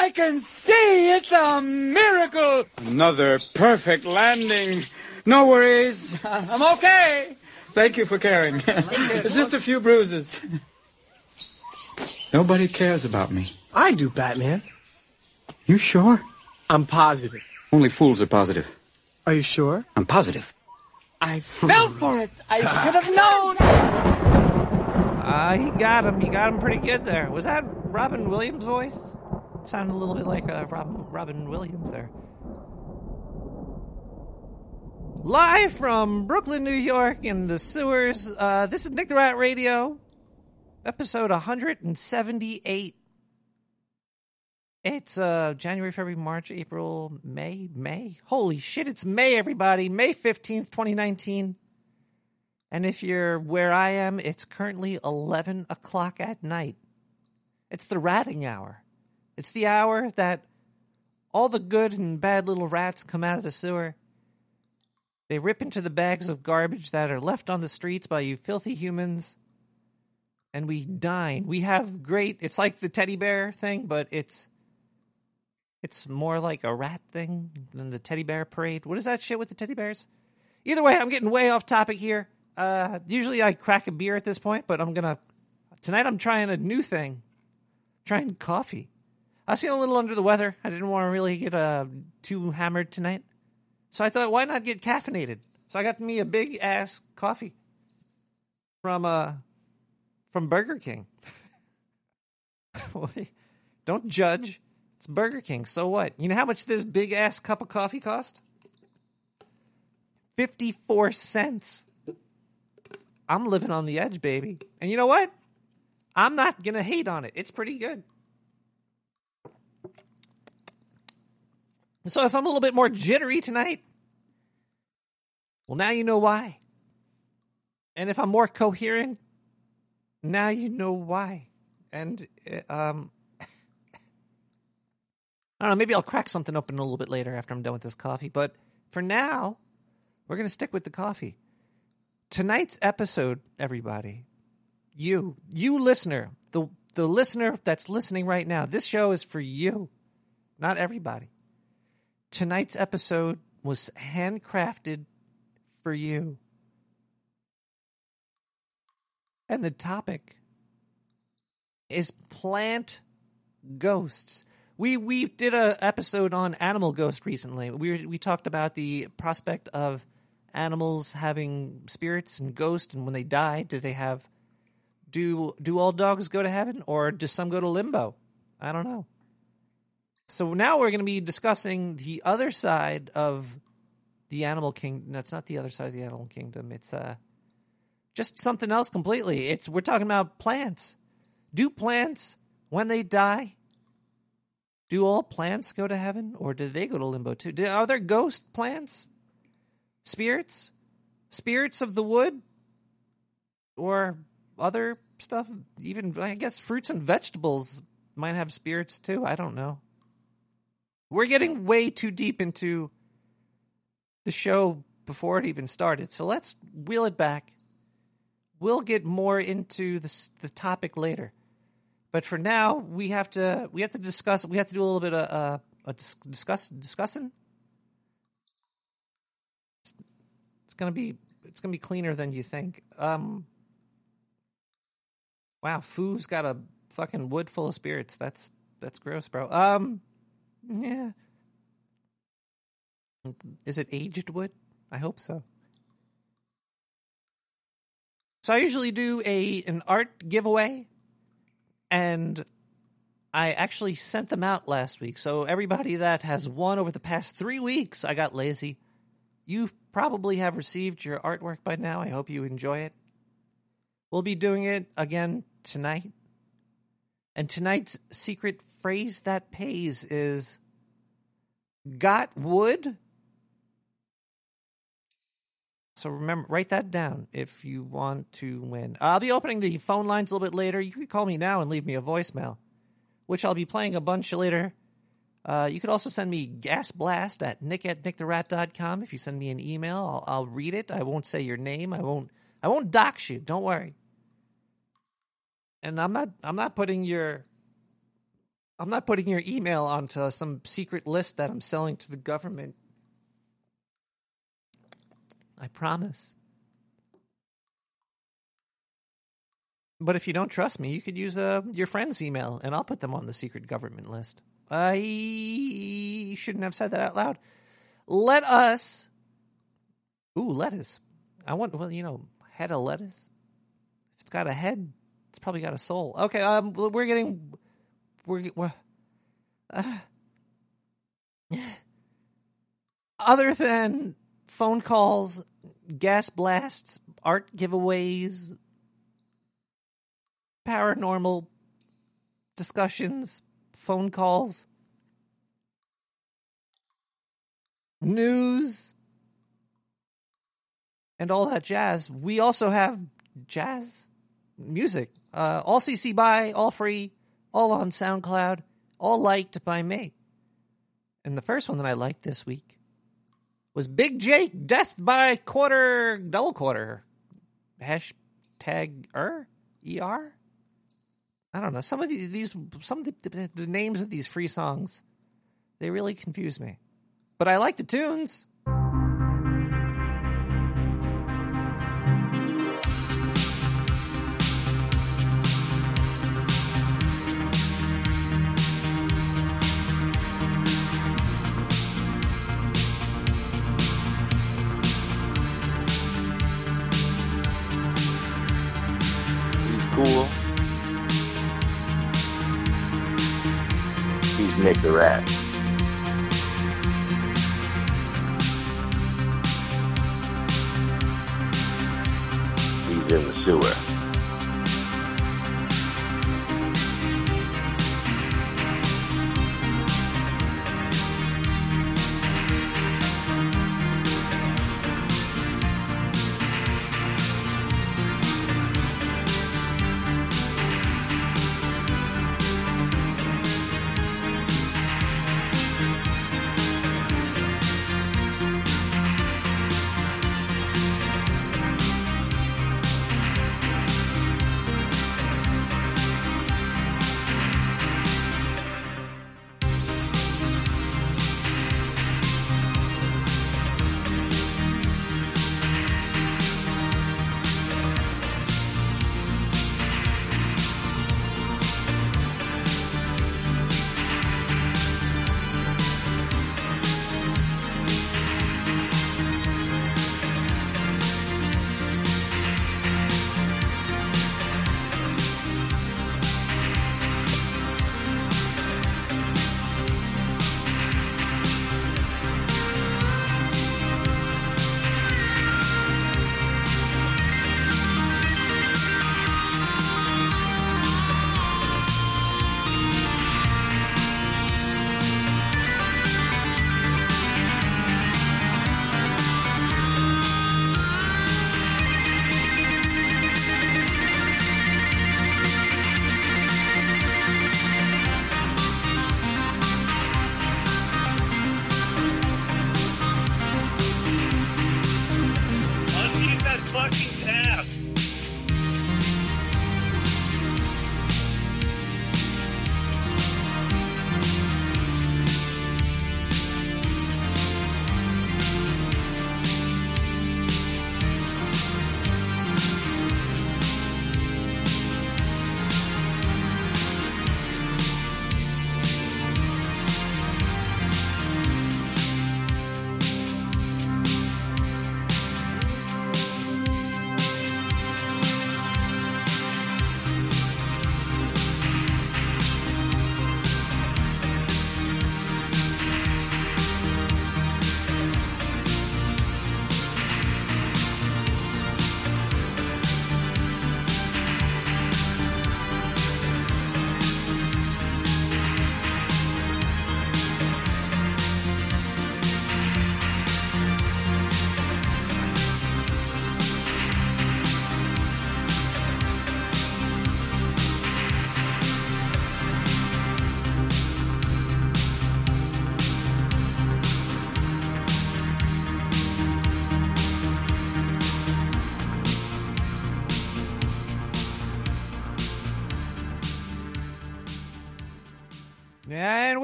I can see it's a miracle. Another perfect landing. No worries. I'm okay. Thank you for caring. It's Just a few bruises. Nobody cares about me. I do, Batman. You sure? I'm positive. Only fools are positive. Are you sure? I'm positive. I fell for it. I should have known. Uh, he got him. He got him pretty good there. Was that Robin Williams' voice? Sounded a little bit like uh, Robin, Robin Williams there. Live from Brooklyn, New York, in the sewers. Uh, this is Nick the Rat Radio, episode 178. It's uh, January, February, March, April, May, May. Holy shit, it's May, everybody. May 15th, 2019. And if you're where I am, it's currently 11 o'clock at night. It's the ratting hour. It's the hour that all the good and bad little rats come out of the sewer. They rip into the bags of garbage that are left on the streets by you filthy humans. And we dine. We have great, it's like the teddy bear thing, but it's. It's more like a rat thing than the teddy bear parade. What is that shit with the teddy bears? Either way, I'm getting way off topic here. Uh, usually I crack a beer at this point, but I'm gonna tonight. I'm trying a new thing, trying coffee. I was feeling a little under the weather. I didn't want to really get uh, too hammered tonight, so I thought, why not get caffeinated? So I got me a big ass coffee from uh from Burger King. Don't judge. It's Burger King. So what? You know how much this big ass cup of coffee cost? 54 cents. I'm living on the edge, baby. And you know what? I'm not going to hate on it. It's pretty good. So if I'm a little bit more jittery tonight, well, now you know why. And if I'm more coherent, now you know why. And um, I don't know. Maybe I'll crack something open a little bit later after I'm done with this coffee. But for now, we're going to stick with the coffee. Tonight's episode, everybody, you, you listener, the the listener that's listening right now, this show is for you, not everybody. Tonight's episode was handcrafted for you. And the topic is plant ghosts. We we did a episode on animal ghosts recently. We we talked about the prospect of animals having spirits and ghosts, and when they die, do they have do do all dogs go to heaven or do some go to limbo? I don't know. So now we're going to be discussing the other side of the animal kingdom. No, it's not the other side of the animal kingdom. It's uh just something else completely. It's we're talking about plants. Do plants when they die? Do all plants go to heaven, or do they go to limbo too? Do, are there ghost plants, spirits, spirits of the wood, or other stuff? Even I guess fruits and vegetables might have spirits too. I don't know. We're getting way too deep into the show before it even started, so let's wheel it back. We'll get more into the the topic later. But for now, we have to we have to discuss. We have to do a little bit of uh, a dis- discuss discussing. It's gonna be it's gonna be cleaner than you think. Um, wow, Foo's got a fucking wood full of spirits. That's that's gross, bro. Um, yeah. Is it aged wood? I hope so. So I usually do a an art giveaway and I actually sent them out last week. So everybody that has won over the past three weeks, I got lazy. You probably have received your artwork by now. I hope you enjoy it. We'll be doing it again tonight. And tonight's secret phrase that pays is got wood. So remember, write that down if you want to win. I'll be opening the phone lines a little bit later. You can call me now and leave me a voicemail, which I'll be playing a bunch later. Uh, you could also send me gas blast at nick at nicktherat.com. If you send me an email, I'll, I'll read it. I won't say your name. I won't. I won't dox you. Don't worry. And I'm not. I'm not putting your I'm not putting your email onto some secret list that I'm selling to the government. I promise. But if you don't trust me, you could use uh, your friend's email, and I'll put them on the secret government list. I shouldn't have said that out loud. Let us. Ooh, lettuce. I want. Well, you know, head of lettuce. If it's got a head, it's probably got a soul. Okay. Um, we're getting. We're. we're uh, other than phone calls, gas blasts, art giveaways, paranormal discussions, phone calls, news, and all that jazz. We also have jazz music, uh, all CC by, all free, all on SoundCloud, all liked by me. And the first one that I liked this week was Big Jake Death by Quarter Double Quarter. Hashtag er er. I don't know. Some of these, some of the, the names of these free songs, they really confuse me. But I like the tunes. He's Nick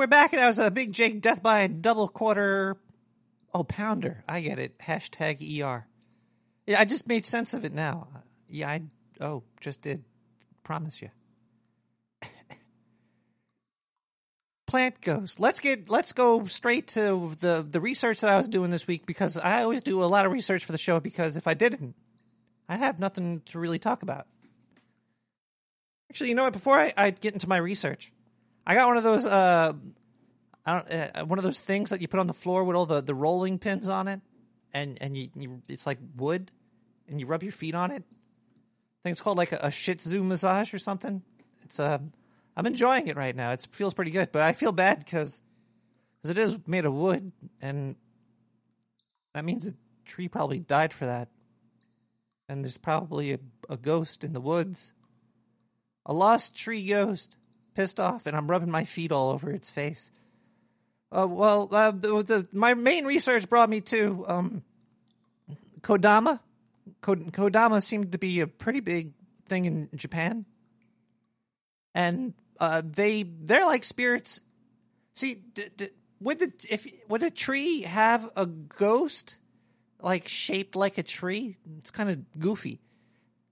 we're back. That was a big Jake death by double quarter. Oh, pounder. I get it. Hashtag ER. Yeah, I just made sense of it now. Yeah, I. Oh, just did. Promise you. Plant Ghost. Let's get. Let's go straight to the the research that I was doing this week because I always do a lot of research for the show because if I didn't, I'd have nothing to really talk about. Actually, you know what? Before I, I get into my research, I got one of those uh, I don't uh, one of those things that you put on the floor with all the, the rolling pins on it, and and you, you it's like wood, and you rub your feet on it. I think it's called like a, a shiatsu massage or something. It's uh, I'm enjoying it right now. It feels pretty good, but I feel bad because because it is made of wood, and that means a tree probably died for that, and there's probably a, a ghost in the woods, a lost tree ghost pissed off, and I'm rubbing my feet all over its face. Uh, well, uh, the, my main research brought me to um, Kodama. Kodama seemed to be a pretty big thing in Japan, and uh, they they're like spirits. See, d- d- would the if would a tree have a ghost like shaped like a tree? It's kind of goofy.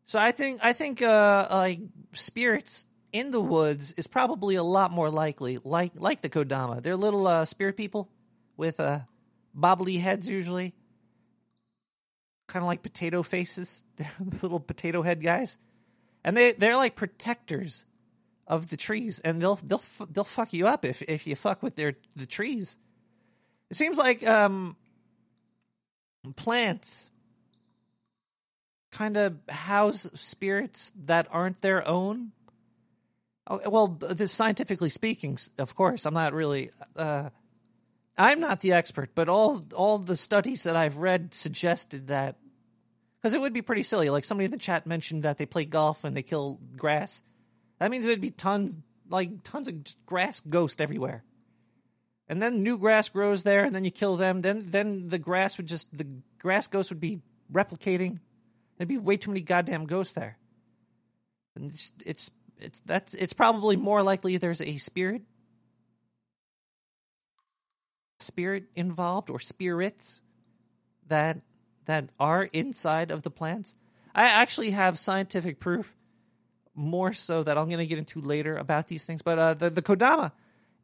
So I think I think uh, like spirits in the woods is probably a lot more likely, like like the Kodama. They're little uh, spirit people with uh, bobbly heads usually, kind of like potato faces. They're little potato head guys, and they they're like protectors of the trees, and they'll they'll they'll fuck you up if if you fuck with their the trees. It seems like um, plants kind of house spirits that aren't their own Oh, well, this scientifically speaking, of course, I'm not really. Uh, I'm not the expert, but all all the studies that I've read suggested that because it would be pretty silly. Like somebody in the chat mentioned that they play golf and they kill grass. That means there'd be tons, like tons of grass ghost everywhere. And then new grass grows there, and then you kill them. Then then the grass would just the grass ghost would be replicating. There'd be way too many goddamn ghosts there. And it's, it's it's that's it's probably more likely there's a spirit spirit involved or spirits that that are inside of the plants. I actually have scientific proof more so that I'm going to get into later about these things. But uh, the the Kodama,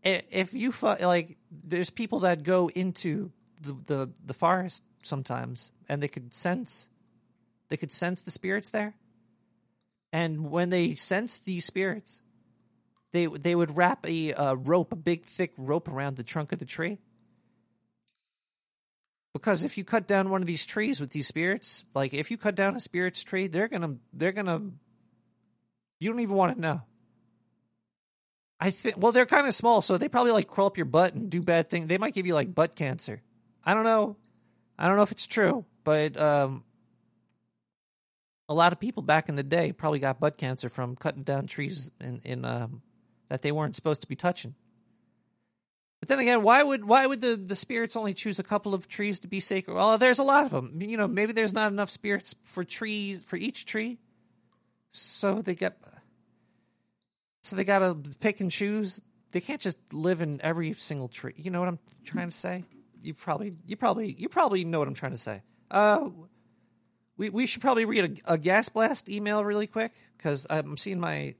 if you like, there's people that go into the, the the forest sometimes, and they could sense, they could sense the spirits there. And when they sense these spirits, they they would wrap a uh, rope, a big thick rope around the trunk of the tree. Because if you cut down one of these trees with these spirits, like if you cut down a spirit's tree, they're gonna they're gonna you don't even want to know. I think well they're kind of small, so they probably like crawl up your butt and do bad things. They might give you like butt cancer. I don't know. I don't know if it's true, but um, a lot of people back in the day probably got butt cancer from cutting down trees in, in um, that they weren't supposed to be touching. But then again, why would why would the, the spirits only choose a couple of trees to be sacred? Well, there's a lot of them. You know, maybe there's not enough spirits for trees for each tree, so they get so they got to pick and choose. They can't just live in every single tree. You know what I'm trying to say? You probably you probably you probably know what I'm trying to say. Uh, we we should probably read a, a gas blast email really quick because I'm seeing my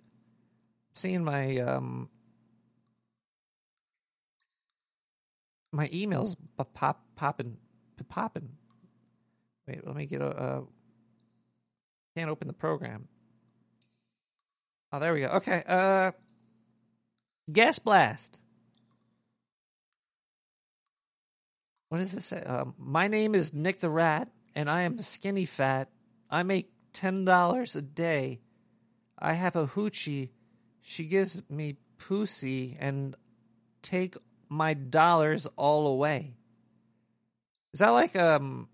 seeing my um my emails pop popping popping. Wait, let me get a. Can't open the program. Oh, there we go. Okay. Uh, gas blast. What does this say? Uh, my name is Nick the Rat and I am skinny fat. I make ten dollars a day. I have a hoochie. She gives me pussy and take my dollars all away. Is that like um?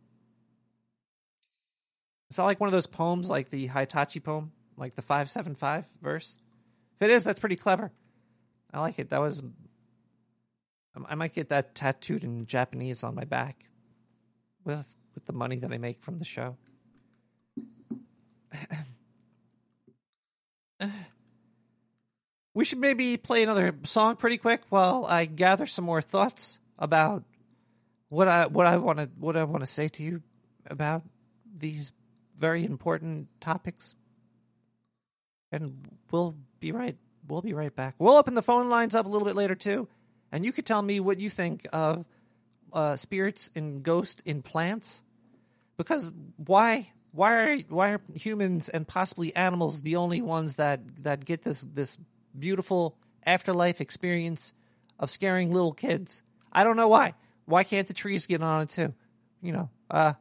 Is that like one of those poems, like the Hitachi poem, like the five seven five verse? If it is, that's pretty clever. I like it. That was. I might get that tattooed in Japanese on my back, with with the money that I make from the show. we should maybe play another song pretty quick while I gather some more thoughts about what I what I want to what I want to say to you about these very important topics. And we'll be right we'll be right back. We'll open the phone lines up a little bit later too, and you could tell me what you think of uh, spirits and ghosts in plants. Because why why are why are humans and possibly animals the only ones that that get this this beautiful afterlife experience of scaring little kids? I don't know why. Why can't the trees get on it too? You know, uh,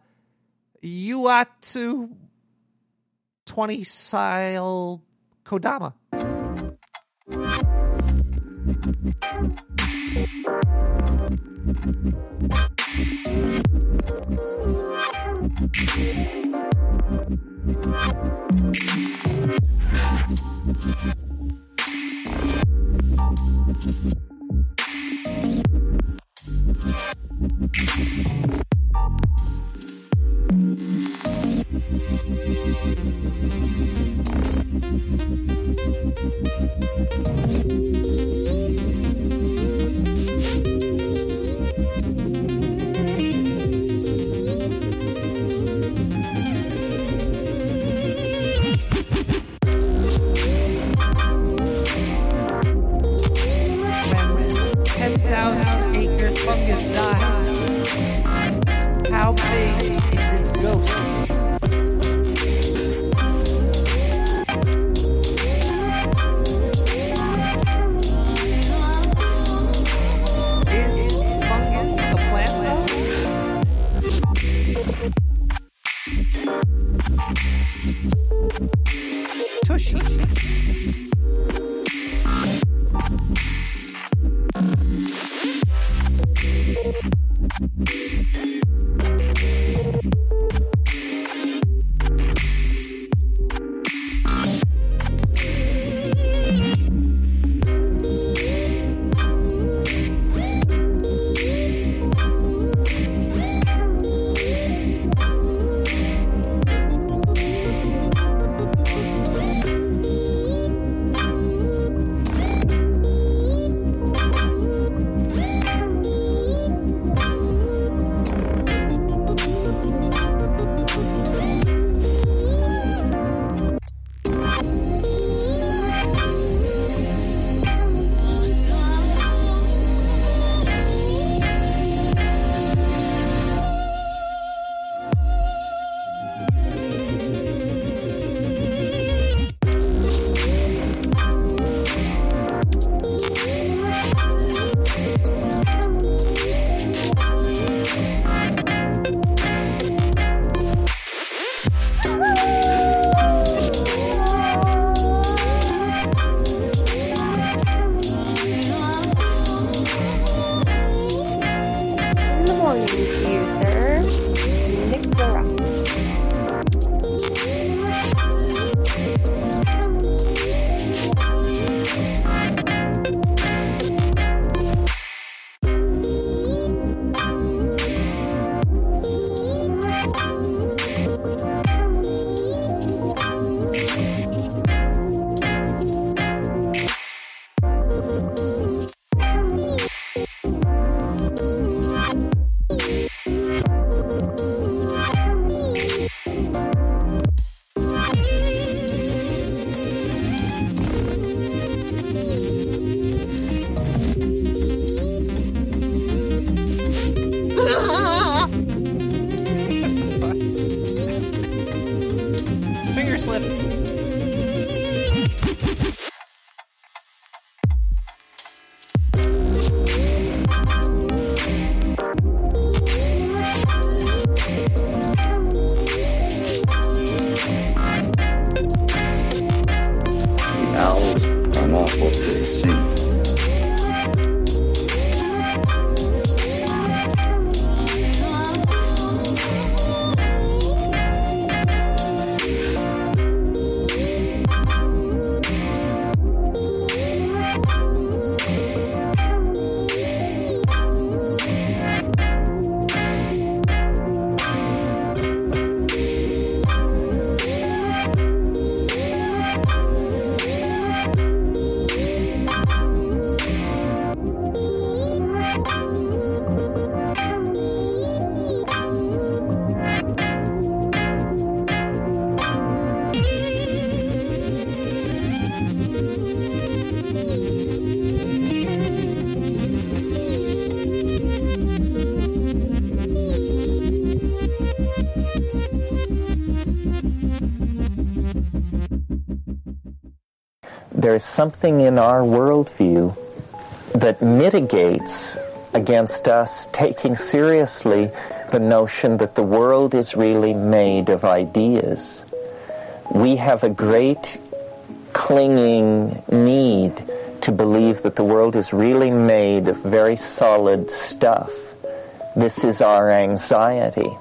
you ought to twenty sile Kodama. When there's something in our worldview that mitigates against us taking seriously the notion that the world is really made of ideas. We have a great clinging need to believe that the world is really made of very solid stuff. This is our anxiety.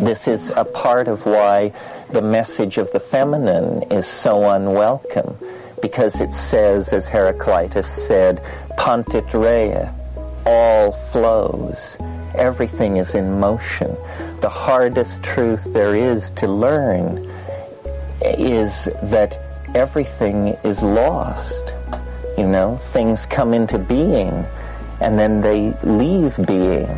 This is a part of why the message of the feminine is so unwelcome because it says, as Heraclitus said, panta rhei, all flows. Everything is in motion. The hardest truth there is to learn is that everything is lost. You know, things come into being and then they leave being.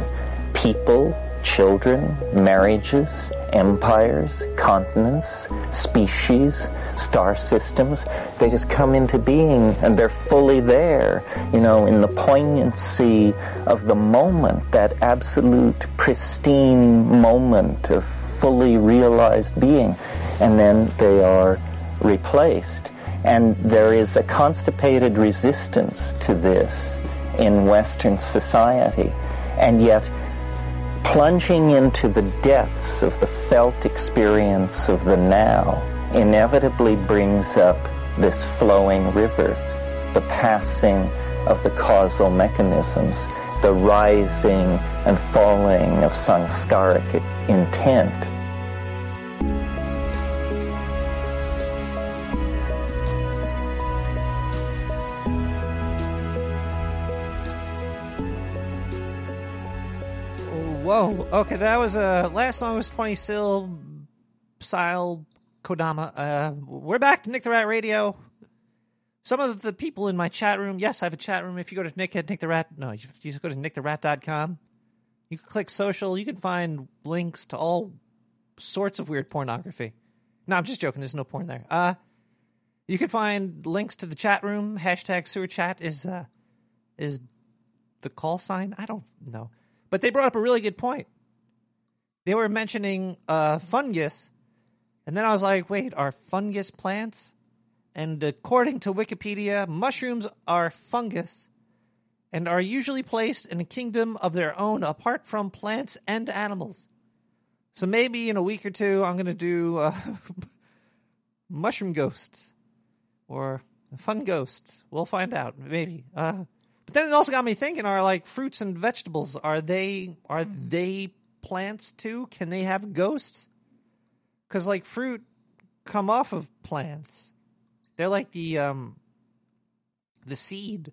People, children, marriages, empires, continents, species, star systems, they just come into being and they're fully there, you know, in the poignancy of the moment, that absolute pristine moment of fully realized being. And then they are replaced. And there is a constipated resistance to this in Western society. And yet, plunging into the depths of the felt experience of the now inevitably brings up this flowing river, the passing of the causal mechanisms, the rising and falling of samskaric intent. Whoa. Okay, that was uh last song was 20 Sil Sil Kodama. Uh we're back to Nick the Rat Radio. Some of the people in my chat room, yes, I have a chat room. If you go to Nick at Nick the Rat, no, you you just go to nicktherat.com. You can click social, you can find links to all sorts of weird pornography. No, I'm just joking, there's no porn there. Uh you can find links to the chat room. Hashtag sewer chat is uh is the call sign? I don't know. But they brought up a really good point. They were mentioning uh, fungus, and then I was like, wait, are fungus plants? And according to Wikipedia, mushrooms are fungus and are usually placed in a kingdom of their own apart from plants and animals. So maybe in a week or two, I'm going to do uh, mushroom ghosts or fun ghosts. We'll find out, maybe. Uh, then it also got me thinking: Are like fruits and vegetables? Are they are they plants too? Can they have ghosts? Because like fruit come off of plants. They're like the um the seed.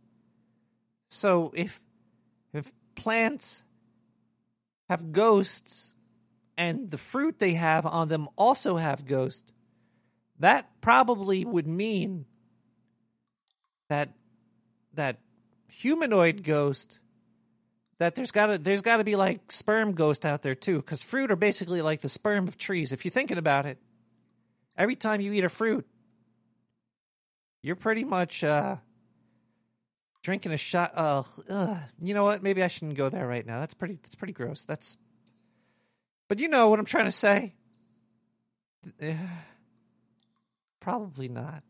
So if if plants have ghosts and the fruit they have on them also have ghosts, that probably would mean that that humanoid ghost that there's got to there's got to be like sperm ghost out there too cuz fruit are basically like the sperm of trees. If you're thinking about it every time you eat a fruit you're pretty much uh drinking a shot uh ugh. you know what? Maybe I shouldn't go there right now. That's pretty that's pretty gross. That's but you know what I'm trying to say? Probably not.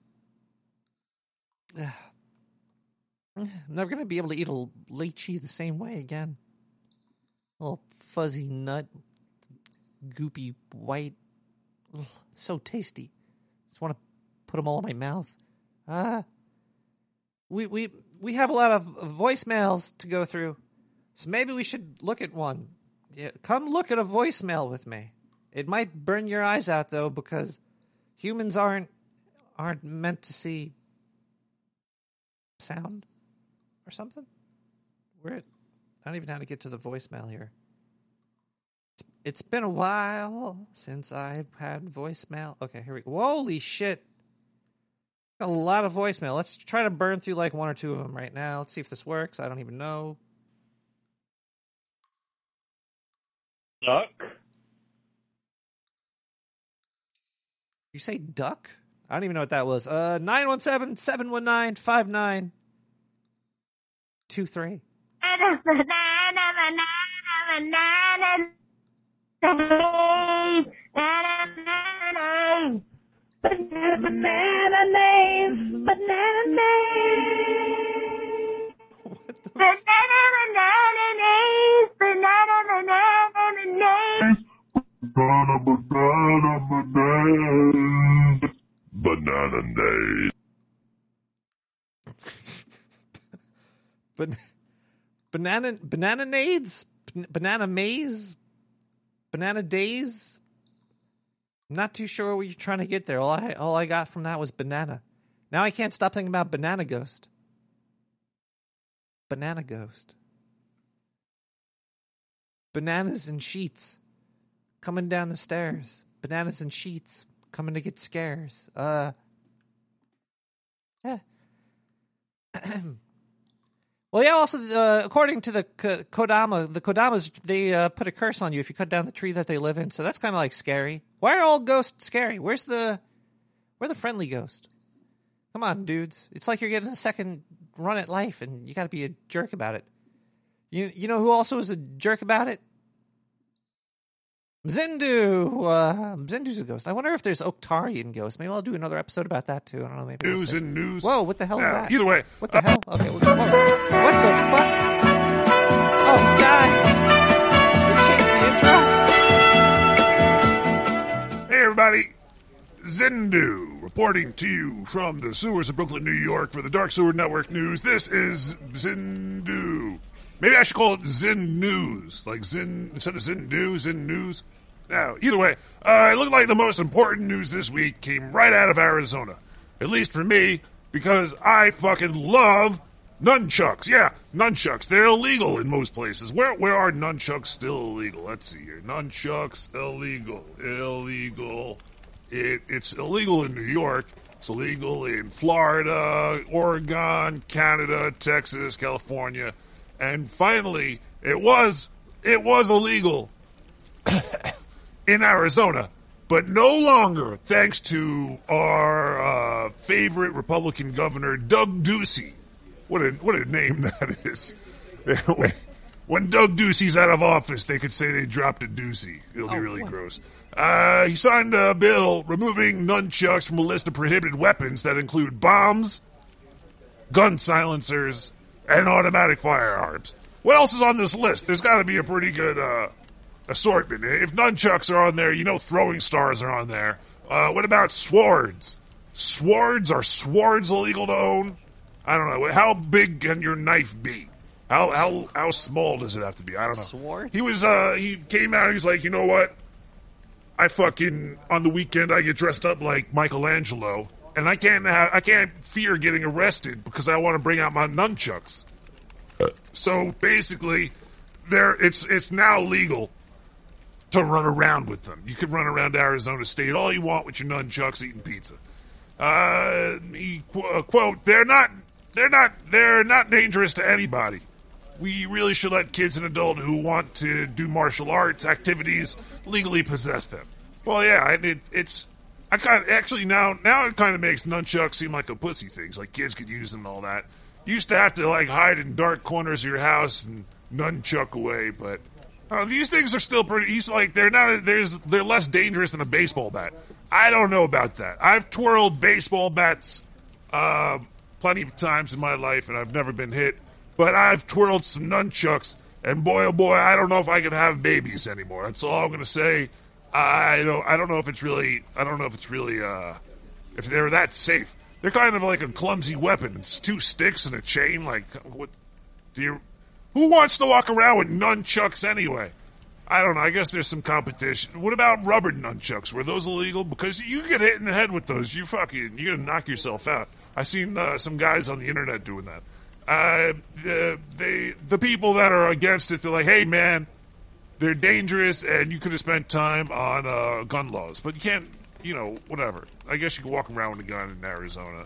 I'm never gonna be able to eat a lychee the same way again. little fuzzy nut, goopy white, Ugh, so tasty. Just want to put them all in my mouth. Ah, we we we have a lot of voicemails to go through, so maybe we should look at one. Yeah, come look at a voicemail with me. It might burn your eyes out though, because humans aren't aren't meant to see sound or something. We're at, I don't even know how to get to the voicemail here. It's, it's been a while since I've had voicemail. Okay, here we go. Holy shit. A lot of voicemail. Let's try to burn through like one or two of them right now. Let's see if this works. I don't even know. Duck. You say duck? I don't even know what that was. Uh 917 719 two, three. Banana banana banana, banana banana, banana, banana. Banana, banana, banana. Banana. Ban- banana bananaades, banana maze, banana days. I'm not too sure what you're trying to get there. All I all I got from that was banana. Now I can't stop thinking about banana ghost. Banana ghost. Bananas and sheets coming down the stairs. Bananas and sheets coming to get scares. Uh. Yeah. Well, yeah. Also, uh, according to the K- Kodama, the Kodamas they uh, put a curse on you if you cut down the tree that they live in. So that's kind of like scary. Why are all ghosts scary? Where's the where the friendly ghost? Come on, dudes. It's like you're getting a second run at life, and you got to be a jerk about it. You you know who also is a jerk about it? Zindu. Uh, Zindu's a ghost. I wonder if there's Octarian ghosts. Maybe I'll do another episode about that too. I don't know. Maybe we'll News and news. Whoa! What the hell is that? Either way, What the hell? Okay. Whoa. What the fuck? Oh, God. They changed the intro? Hey, everybody. Zindu reporting to you from the sewers of Brooklyn, New York for the Dark Sewer Network News. This is Zindu. Maybe I should call it Zin News. Like Zin, instead of Zindu, Zin News. Now, either way, uh, it looked like the most important news this week came right out of Arizona. At least for me, because I fucking love nunchucks. Yeah, nunchucks. They're illegal in most places. Where where are nunchucks still illegal? Let's see here. Nunchucks illegal. Illegal. It, it's illegal in New York. It's illegal in Florida, Oregon, Canada, Texas, California, and finally, it was it was illegal in Arizona, but no longer thanks to our uh, favorite Republican governor, Doug Ducey. What a what a name that is. when Doug Ducey's out of office, they could say they dropped a Ducey. It'll be really gross. Uh, he signed a bill removing nunchucks from a list of prohibited weapons that include bombs, gun silencers, and automatic firearms. What else is on this list? There's got to be a pretty good uh, assortment. If nunchucks are on there, you know throwing stars are on there. Uh, what about swords? Swords are swords illegal to own? I don't know. How big can your knife be? How how how small does it have to be? I don't know. Swords? He was uh he came out. He's like, you know what? I fucking on the weekend I get dressed up like Michelangelo, and I can't have, I can't fear getting arrested because I want to bring out my nunchucks. So basically, there it's it's now legal to run around with them. You can run around Arizona State all you want with your nunchucks eating pizza. Uh, he uh, quote: "They're not they're not they're not dangerous to anybody. We really should let kids and adults who want to do martial arts activities legally possess them." Well, yeah, it, it's I kind of actually now now it kind of makes nunchucks seem like a pussy thing. Like kids could use them and all that. You used to have to like hide in dark corners of your house and nunchuck away, but uh, these things are still pretty. He's like they're not. There's they're less dangerous than a baseball bat. I don't know about that. I've twirled baseball bats uh, plenty of times in my life, and I've never been hit. But I've twirled some nunchucks, and boy, oh boy, I don't know if I can have babies anymore. That's all I'm to say. I don't. I don't know if it's really. I don't know if it's really. Uh, if they're that safe. They're kind of like a clumsy weapon. It's two sticks and a chain. Like what? Do you? Who wants to walk around with nunchucks anyway? I don't know. I guess there's some competition. What about rubber nunchucks? Were those illegal? Because you get hit in the head with those, you fucking you're gonna knock yourself out. I've seen uh, some guys on the internet doing that. Uh, the, they the people that are against it, they're like, hey man, they're dangerous, and you could have spent time on uh, gun laws, but you can't. You know, whatever. I guess you can walk around with a gun in Arizona.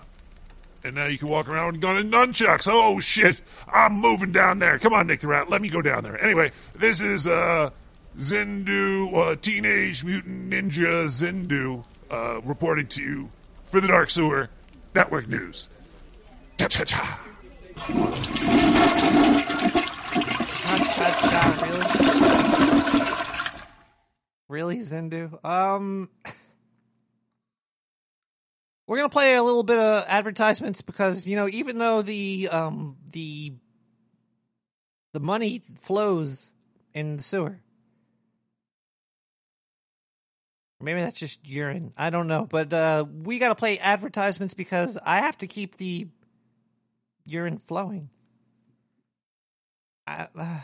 And now you can walk around with a gun and nunchucks. Oh shit! I'm moving down there. Come on, Nick the Rat. Let me go down there. Anyway, this is uh, Zindu, uh, Teenage Mutant Ninja Zindu, uh, reporting to you for the Dark Sewer Network News. Cha cha cha cha cha. Really, Zindu? Um, we're gonna play a little bit of advertisements because you know, even though the um the the money flows in the sewer, Maybe that's just urine. I don't know. But uh, we got to play advertisements because I have to keep the urine flowing. I, uh,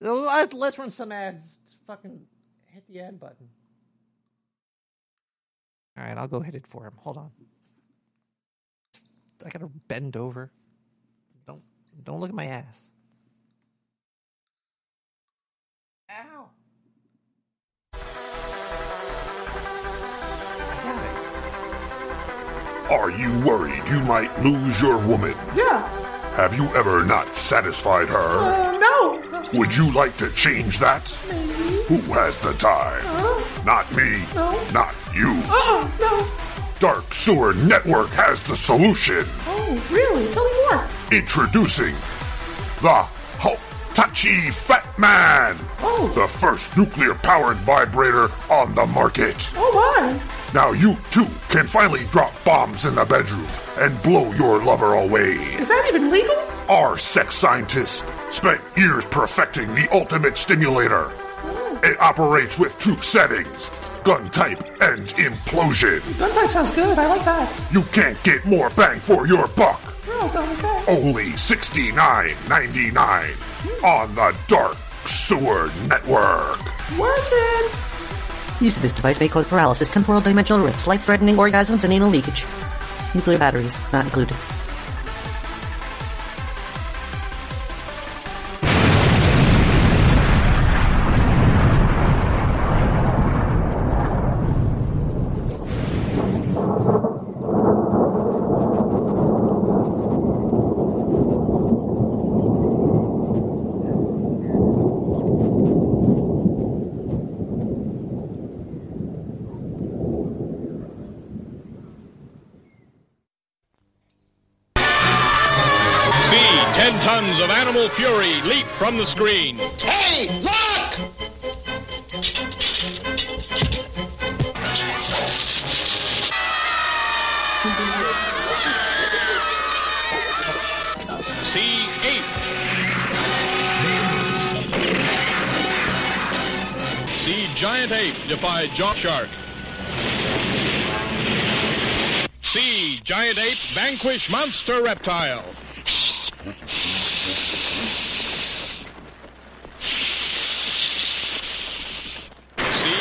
let's, let's run some ads. Just fucking hit the ad button. All right, I'll go hit it for him. Hold on. I gotta bend over. Don't don't look at my ass. Ow. Are you worried you might lose your woman? Yeah. Have you ever not satisfied her? Uh, no. Would you like to change that? Who has the time? Uh-huh. Not me. No. Not you. Uh-uh, no. Dark Sewer Network has the solution. Oh, really? Tell me more. Introducing the Hitachi Fat Man. Oh. The first nuclear powered vibrator on the market. Oh, my. Now you too can finally drop bombs in the bedroom and blow your lover away. Is that even legal? Our sex scientist spent years perfecting the ultimate stimulator. It operates with two settings gun type and implosion. Gun type sounds good. I like that. You can't get more bang for your buck. Oh, okay. Only sixty nine ninety nine on the Dark Sewer Network. Worth it. Use of this device may cause paralysis, temporal dimensional rips, life-threatening orgasms, and anal leakage. Nuclear batteries not included. The screen. Hey, look! See 8. See giant ape defy jaw shark. See giant ape vanquish monster reptile. See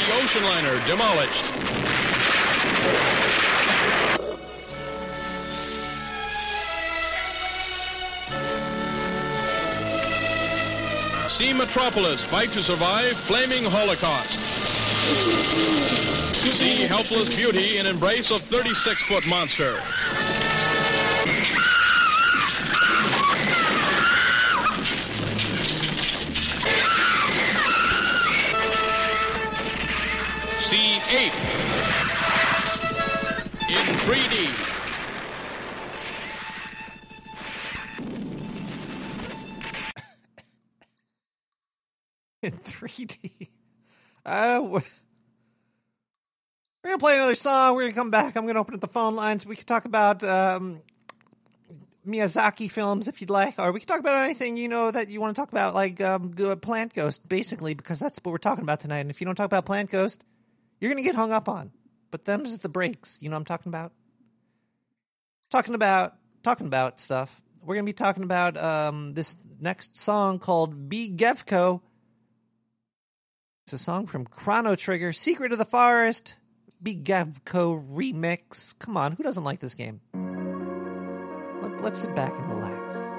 demolished. See Metropolis fight to survive flaming holocaust. See helpless beauty in embrace of 36-foot monster. Ape in 3D. in 3D. Uh, we're gonna play another song. We're gonna come back. I'm gonna open up the phone lines. We could talk about um, Miyazaki films if you'd like, or we could talk about anything you know that you want to talk about, like um, Plant Ghost, basically, because that's what we're talking about tonight. And if you don't talk about Plant Ghost, you're gonna get hung up on. But them's the breaks. You know what I'm talking about? Talking about talking about stuff. We're gonna be talking about um, this next song called "Be Gevco." It's a song from Chrono Trigger, Secret of the Forest, Be Gevco remix. Come on, who doesn't like this game? Let, let's sit back and relax.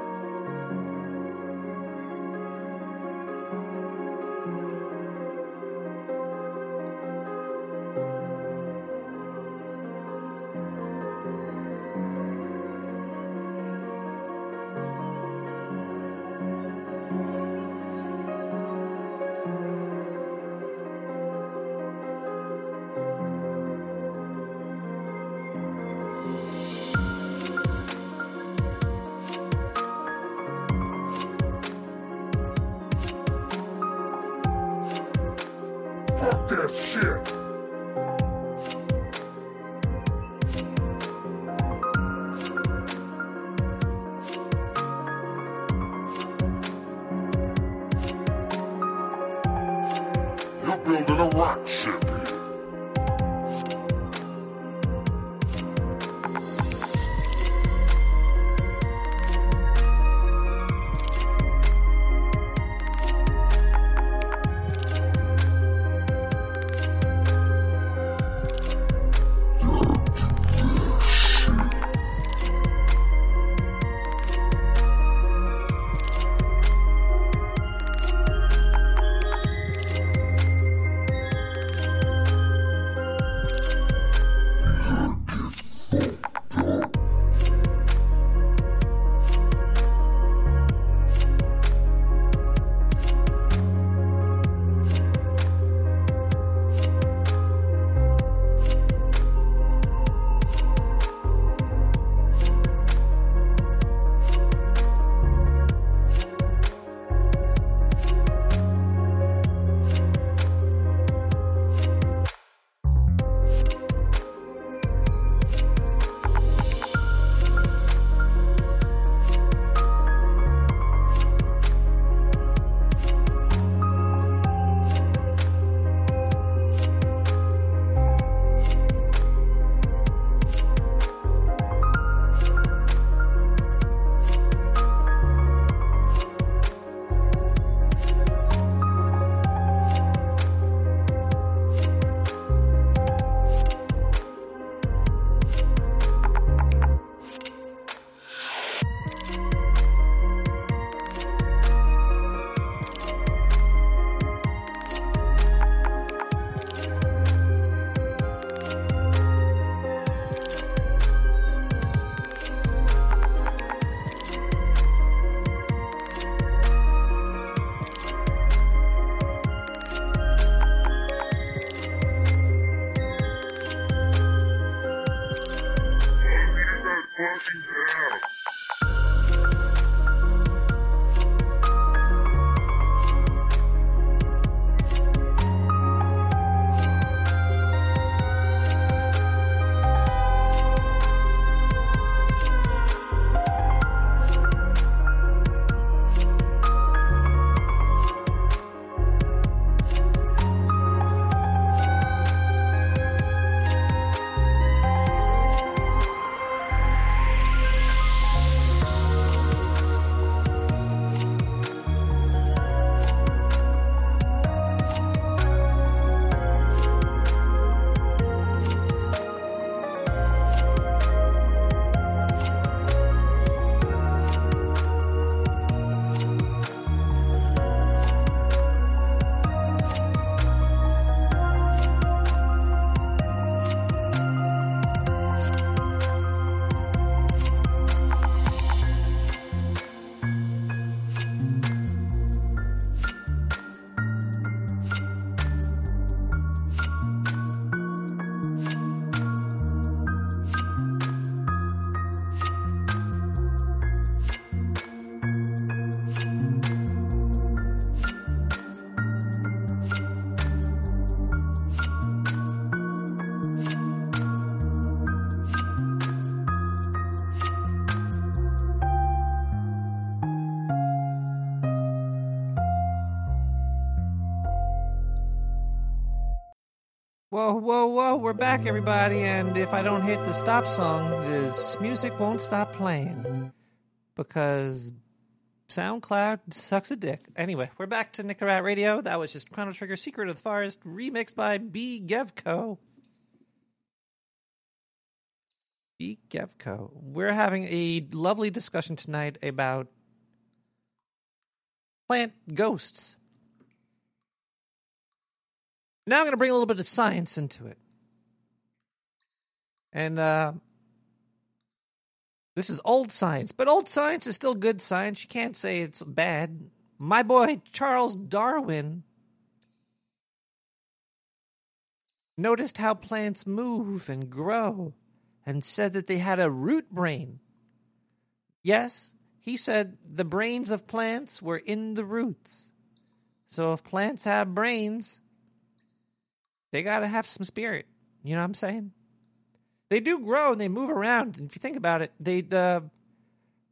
Whoa, whoa, we're back, everybody. And if I don't hit the stop song, this music won't stop playing because SoundCloud sucks a dick. Anyway, we're back to Nick the Rat Radio. That was just Chrono Trigger Secret of the Forest remixed by B. Gevco. B. Gevco. We're having a lovely discussion tonight about plant ghosts. Now I'm going to bring a little bit of science into it. And uh, this is old science, but old science is still good science. You can't say it's bad. My boy Charles Darwin noticed how plants move and grow and said that they had a root brain. Yes, he said the brains of plants were in the roots. So if plants have brains, they got to have some spirit. You know what I'm saying? They do grow and they move around. And if you think about it, they uh,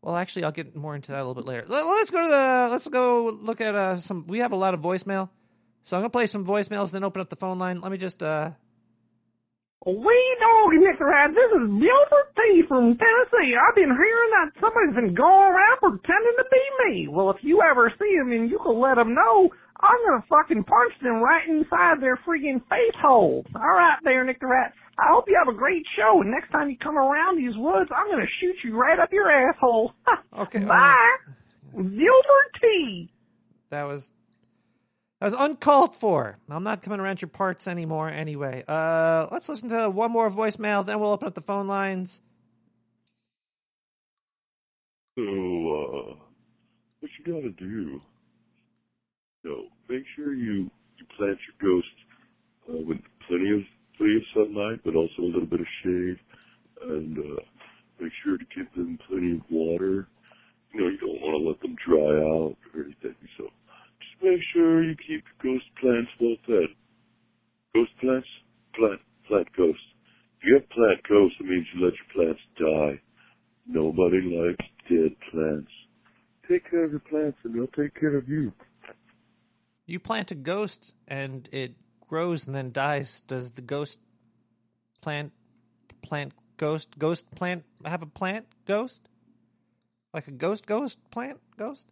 well, actually, I'll get more into that a little bit later. Let, us go to the let's go look at uh, some. We have a lot of voicemail, so I'm gonna play some voicemails, then open up the phone line. Let me just. uh We dog Nick Rat. This is Gilbert T from Tennessee. I've been hearing that somebody's been going around pretending to be me. Well, if you ever see him and you can let them know, I'm gonna fucking punch them right inside their freaking face holes. All right, there, Nick the Rat. I hope you have a great show. And next time you come around these woods, I'm gonna shoot you right up your asshole. Okay. Bye, Gilbert T. That was that was uncalled for. I'm not coming around your parts anymore. Anyway, uh, let's listen to one more voicemail, then we'll open up the phone lines. So, uh, what you gotta do? Know, make sure you you plant your ghosts uh, with plenty of plenty of sunlight, but also a little bit of shade, and uh, make sure to give them plenty of water. You know, you don't want to let them dry out or anything. So, make sure you keep your ghost plants well fed. Ghost plants, plant plant ghosts. If you have plant ghosts, it means you let your plants die. Nobody likes dead plants. Take care of your plants, and they'll take care of you. You plant a ghost and it grows and then dies. Does the ghost plant plant ghost ghost plant have a plant ghost? Like a ghost ghost plant ghost?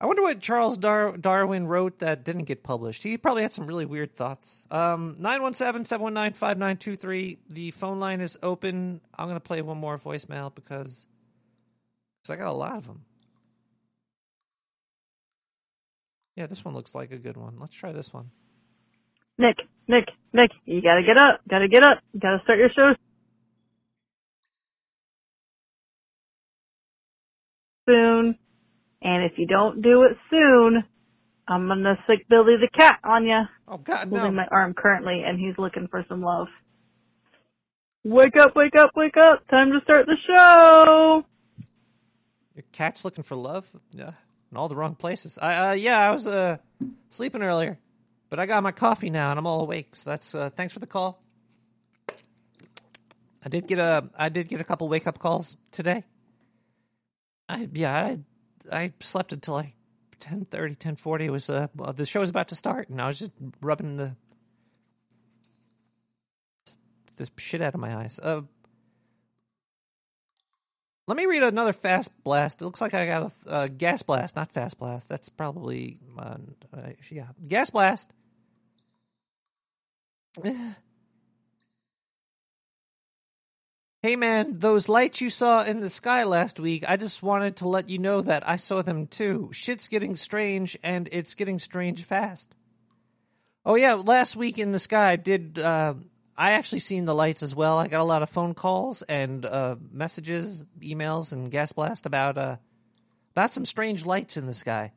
I wonder what Charles Dar- Darwin wrote that didn't get published. He probably had some really weird thoughts. Um 917-719-5923. The phone line is open. I'm going to play one more voicemail because cuz I got a lot of them. Yeah, this one looks like a good one. Let's try this one. Nick, Nick, Nick, you gotta get up. Gotta get up. Gotta start your show soon. And if you don't do it soon, I'm gonna sick Billy the cat on you. Oh God, no. Holding my arm currently, and he's looking for some love. Wake up, wake up, wake up. Time to start the show. Your cat's looking for love? Yeah. In all the wrong places. I uh yeah, I was uh sleeping earlier. But I got my coffee now and I'm all awake. So that's uh thanks for the call. I did get a I did get a couple wake up calls today. I yeah, I I slept until like 10:30, 10:40. It was uh well, the show was about to start and I was just rubbing the the shit out of my eyes. Uh let me read another fast blast. It looks like I got a uh, gas blast, not fast blast. That's probably uh, uh, yeah, gas blast. Hey man, those lights you saw in the sky last week, I just wanted to let you know that I saw them too. Shit's getting strange and it's getting strange fast. Oh yeah, last week in the sky I did uh I actually seen the lights as well. I got a lot of phone calls and uh messages, emails and gas blast about uh about some strange lights in the sky.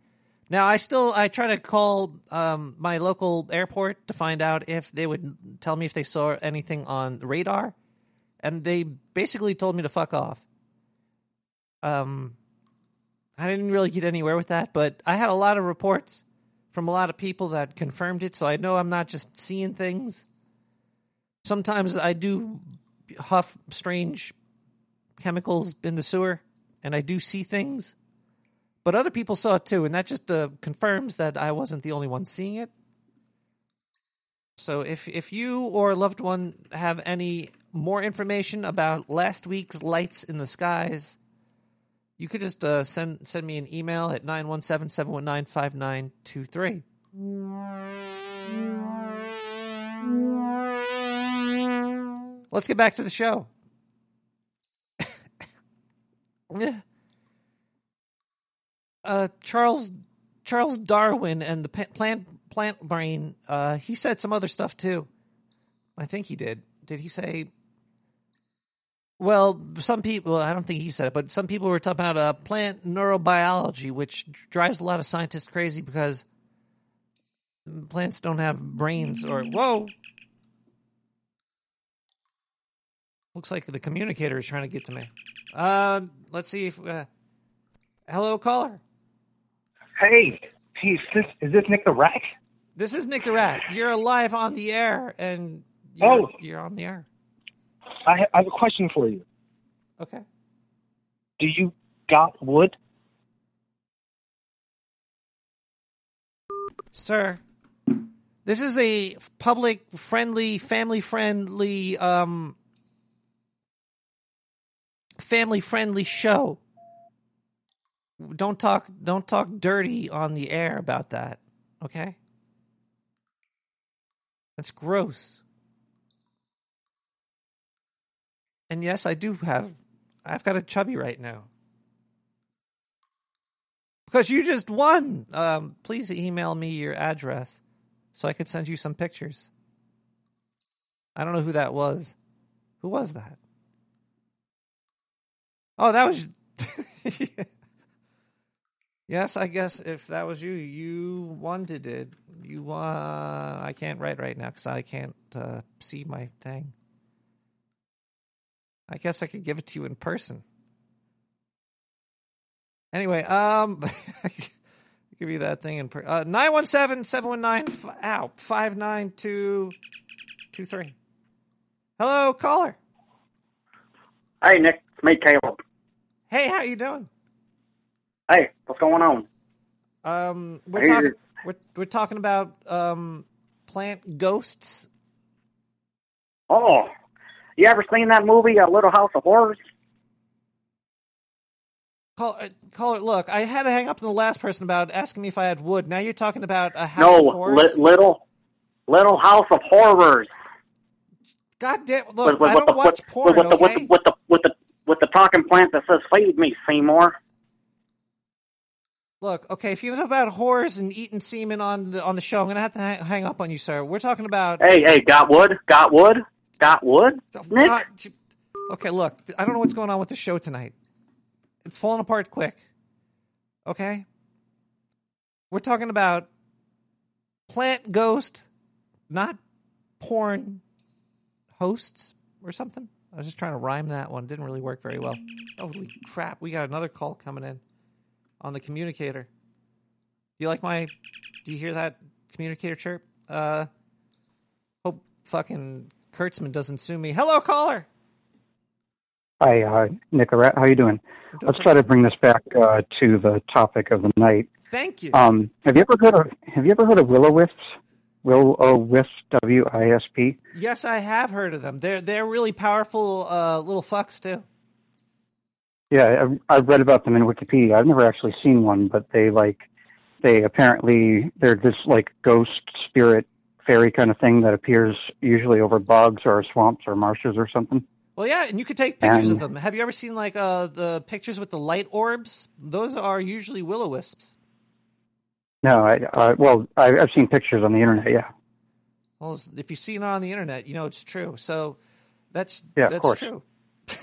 Now I still I try to call um my local airport to find out if they would tell me if they saw anything on radar and they basically told me to fuck off. Um, I didn't really get anywhere with that, but I had a lot of reports from a lot of people that confirmed it, so I know I'm not just seeing things. Sometimes I do huff strange chemicals in the sewer, and I do see things, but other people saw it too, and that just uh, confirms that I wasn't the only one seeing it. So if if you or a loved one have any more information about last week's lights in the skies, you could just uh, send send me an email at 917-719-5923. Let's get back to the show. Uh, Charles Charles Darwin and the plant plant brain. Uh, he said some other stuff too. I think he did. Did he say? Well, some people. I don't think he said it, but some people were talking about uh, plant neurobiology, which drives a lot of scientists crazy because plants don't have brains. Or whoa, looks like the communicator is trying to get to me. Uh, let's see if. Uh, hello, caller. Hey, hey, is this, is this Nick the Rat? This is Nick the Rat. You're alive on the air, and you're, Oh. you're on the air. I, ha- I have a question for you. Okay. Do you got wood? Sir, this is a public friendly, family friendly, um, family friendly show. Don't talk, don't talk dirty on the air about that. Okay? That's gross. And yes, I do have, I've got a chubby right now. Because you just won. Um, please email me your address so I could send you some pictures. I don't know who that was. Who was that? Oh, that was. yes, I guess if that was you, you wanted it. You won. I can't write right now because I can't uh, see my thing. I guess I could give it to you in person. Anyway, um, give you that thing in per- uh, 917-719 ow 59223. Hello, caller. Hey, Nick. It's me, Caleb. Hey, how you doing? Hey, what's going on? Um, we're talking we're we're talking about um plant ghosts. Oh, you ever seen that movie, A Little House of Horrors? Call, uh, caller, look, I had to hang up on the last person about asking me if I had wood. Now you're talking about a house no, of horrors. li- little, Little House of Horrors. God damn! Look, with, I with don't the, watch with, porn. with, the, with, okay? the, with the with the with the talking plant that says "Feed me, Seymour." Look, okay, if you know about horrors and eating semen on the on the show, I'm gonna have to hang, hang up on you, sir. We're talking about. Hey, hey, got wood? Got wood? Got wood? Nick? J- okay, look, I don't know what's going on with the show tonight. It's falling apart quick. Okay, we're talking about plant ghost, not porn hosts or something. I was just trying to rhyme that one. Didn't really work very well. Holy crap! We got another call coming in on the communicator. Do you like my? Do you hear that communicator chirp? Uh, hope fucking Kurtzman doesn't sue me. Hello, caller. Hi, uh, Nick Rat. How you doing? Let's try to bring this back uh, to the topic of the night. Thank you. Um, have you ever heard of Have you ever heard of willow wisps? Willow wisp, W I S P. Yes, I have heard of them. They're they're really powerful uh, little fucks too. Yeah, I, I've read about them in Wikipedia. I've never actually seen one, but they like they apparently they're this like ghost spirit fairy kind of thing that appears usually over bogs or swamps or marshes or something. Well, yeah, and you could take pictures of them. Have you ever seen like uh, the pictures with the light orbs? Those are usually will o wisps. No, I uh, well I, I've seen pictures on the internet. Yeah, Well, if you see it on the internet, you know it's true. So that's Yeah, of course. true.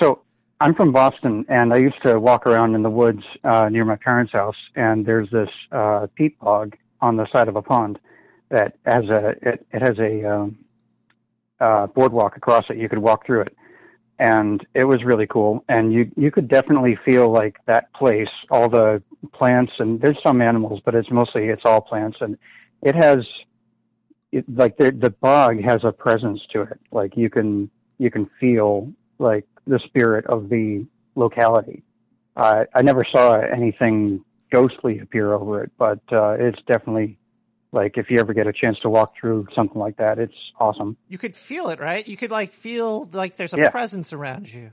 So I'm from Boston, and I used to walk around in the woods uh, near my parents' house. And there's this uh, peat bog on the side of a pond that has a it, it has a um, uh, boardwalk across it. You could walk through it, and it was really cool. And you you could definitely feel like that place, all the plants, and there's some animals, but it's mostly it's all plants, and it has it, like the the bog has a presence to it. Like you can you can feel like the spirit of the locality. Uh, I never saw anything ghostly appear over it, but uh, it's definitely like if you ever get a chance to walk through something like that, it's awesome. You could feel it, right? You could like feel like there's a Yeah. presence around you.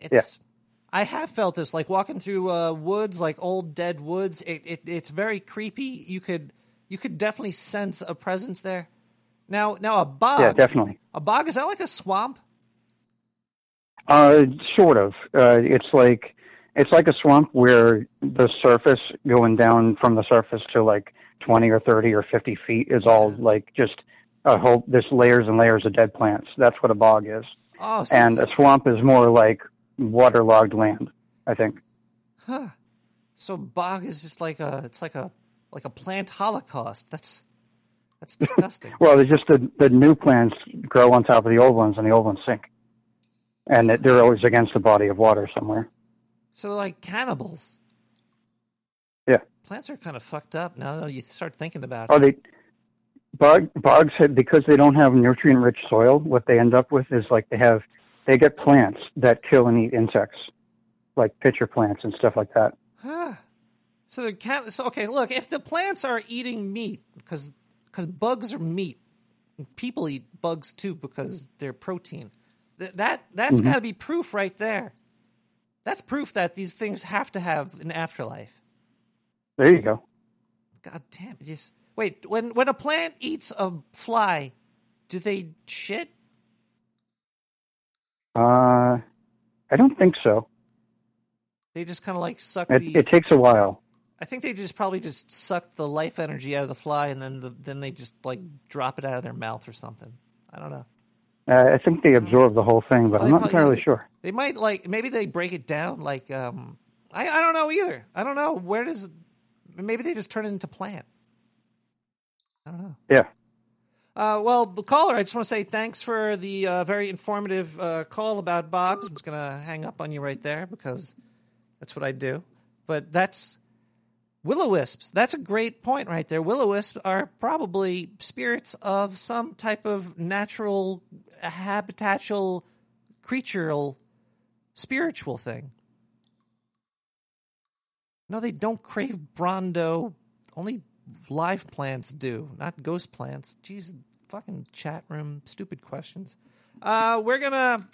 It's, Yeah. I have felt this, like walking through uh, woods, like old dead woods. It, it it's very creepy. You could you could definitely sense a presence there. Now now a bog. Yeah, definitely. A bog is that like a swamp? Uh, sort of. Uh, it's like it's like a swamp where the surface going down from the surface to like twenty or thirty or fifty feet is all like just a whole. There's layers and layers of dead plants. That's what a bog is. Oh, so and a swamp is more like waterlogged land. I think. Huh. So bog is just like a it's like a like a plant holocaust. That's that's disgusting. Well, there's just the the new plants grow on top of the old ones, and the old ones sink, and they're always against the body of water somewhere. so they're like cannibals. Plants are kind of fucked up now that you start thinking about Oh, it. they bog bogs have because they don't have nutrient rich soil. What they end up with is like they have they get plants that kill and eat insects, like pitcher plants and stuff like that. Huh. So the cat. So okay, look. If the plants are eating meat, because because bugs are meat, people eat bugs too because they're protein. Th- that that's Mhm. got to be proof right there. That's proof that these things have to have an afterlife. There you go. God damn it! Just wait. When when a plant eats a fly, do they shit? Uh, I don't think so. They just kind of like suck It, the. it takes a while. I think they just probably just suck the life energy out of the fly, and then the, then they just like drop it out of their mouth or something. I don't know. Uh, I think they absorb the whole thing, but Well, I'm not probably- entirely sure. They might like maybe they break it down like um I I don't know either. I don't know where does maybe they just turn it into plant. I don't know. Yeah. Uh, well, caller, I just want to say thanks for the uh, very informative uh, call about bogs. I'm just gonna hang up on you right there because that's what I do. But that's will o wisps. That's a great point right there. Will o wisps are probably spirits of some type of natural, habitational, creatural, spiritual thing. No, they don't crave Brawndo. Only live plants do, not ghost plants. Jeez, fucking chat room, stupid questions. Uh, we're gonna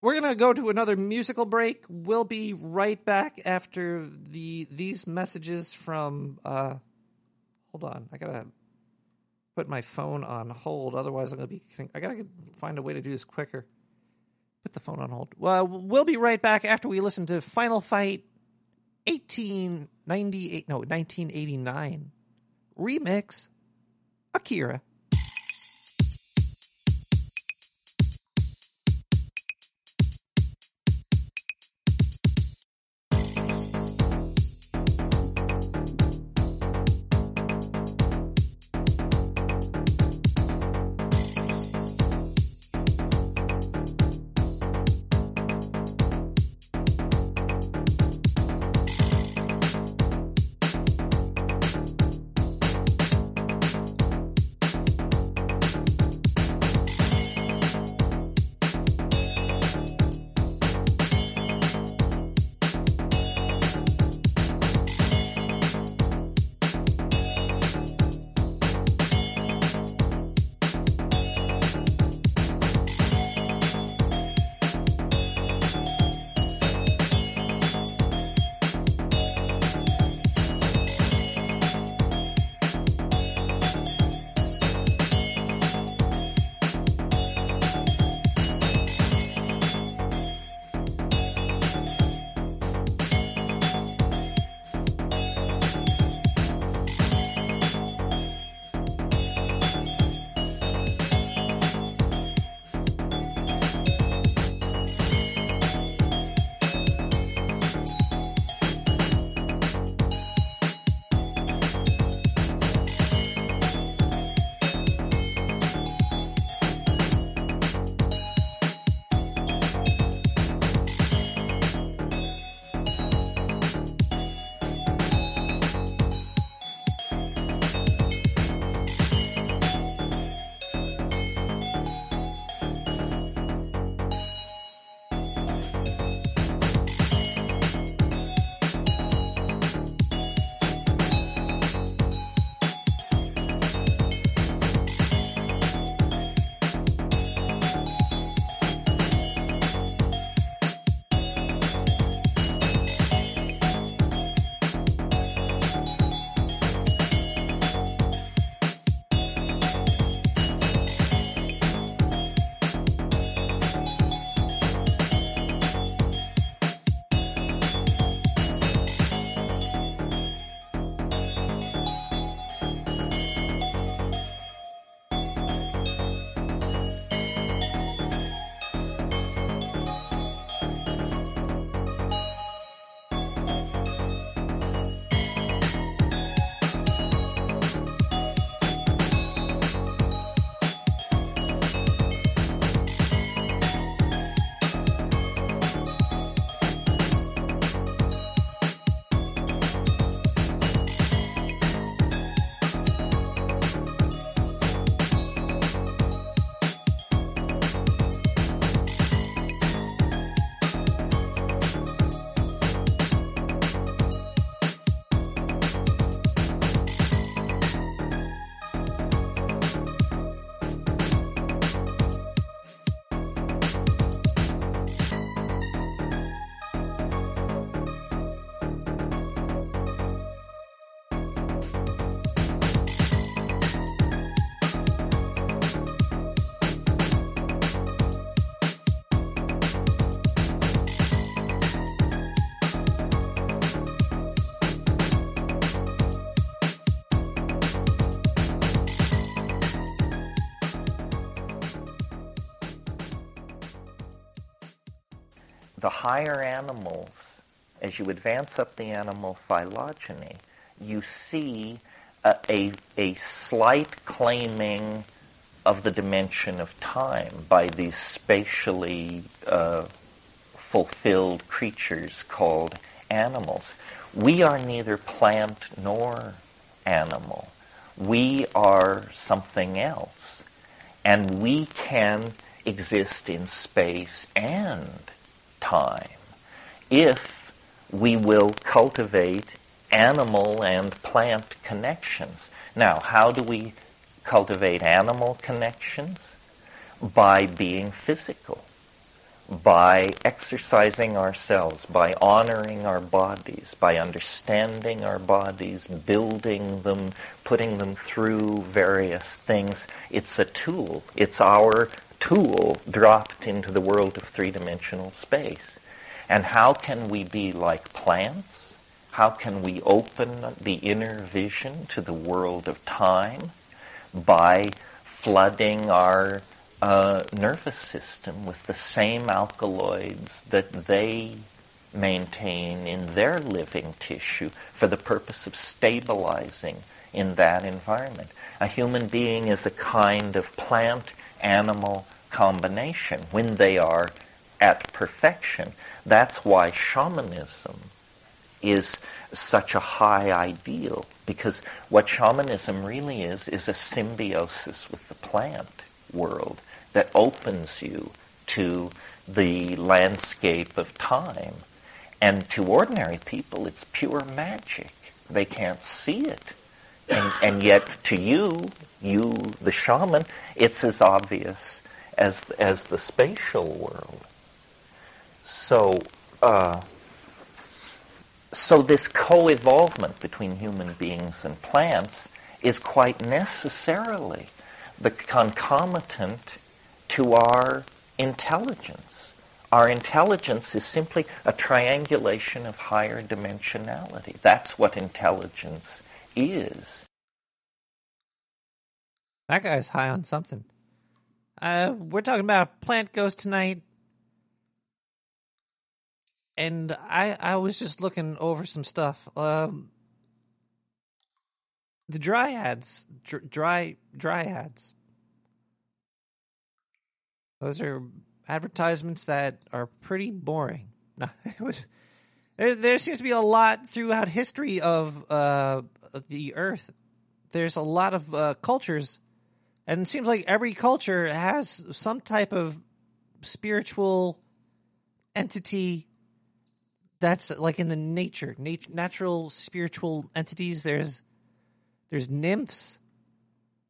we're gonna go to another musical break. We'll be right back after the these messages from. Uh, hold on, I gotta put my phone on hold. Otherwise, I'm gonna be. I gotta find a way to do this quicker. Put the phone on hold. Well, we'll be right back after we listen to Final Fight 1898, no, 1989 remix Akira. Higher animals, as you advance up the animal phylogeny, you see a, a, a slight claiming of the dimension of time by these spatially uh, fulfilled creatures called animals. We are neither plant nor animal. We are something else. And we can exist in space and time if we will cultivate animal and plant connections. Now, how do we cultivate animal connections? By being physical, by exercising ourselves, by honoring our bodies, by understanding our bodies, building them, putting them through various things. It's a tool. It's our tool dropped into the world of three dimensional space. And how can we be like plants? How can we open the inner vision to the world of time? By flooding our uh, nervous system with the same alkaloids that they maintain in their living tissue for the purpose of stabilizing in that environment. A human being is a kind of plant animal combination when they are at perfection. That's why shamanism is such a high ideal because what shamanism really is is a symbiosis with the plant world that opens you to the landscape of time. And to ordinary people, it's pure magic. They can't see it. And, and yet to you, you, the shaman, it's as obvious as, as the spatial world. So, uh, so this co-evolvement between human beings and plants is quite necessarily the concomitant to our intelligence. Our intelligence is simply a triangulation of higher dimensionality. That's what intelligence is. That guy's high on something. Uh, we're talking about plant ghost tonight, and I I was just looking over some stuff. Um, the dryads, dr- dry dryads. Those are advertisements that are pretty boring. No, it was, there, there seems to be a lot throughout history of uh, the Earth. There's a lot of uh, cultures, and it seems like every culture has some type of spiritual entity that's like in the nature, nat- natural spiritual entities. There's there's nymphs.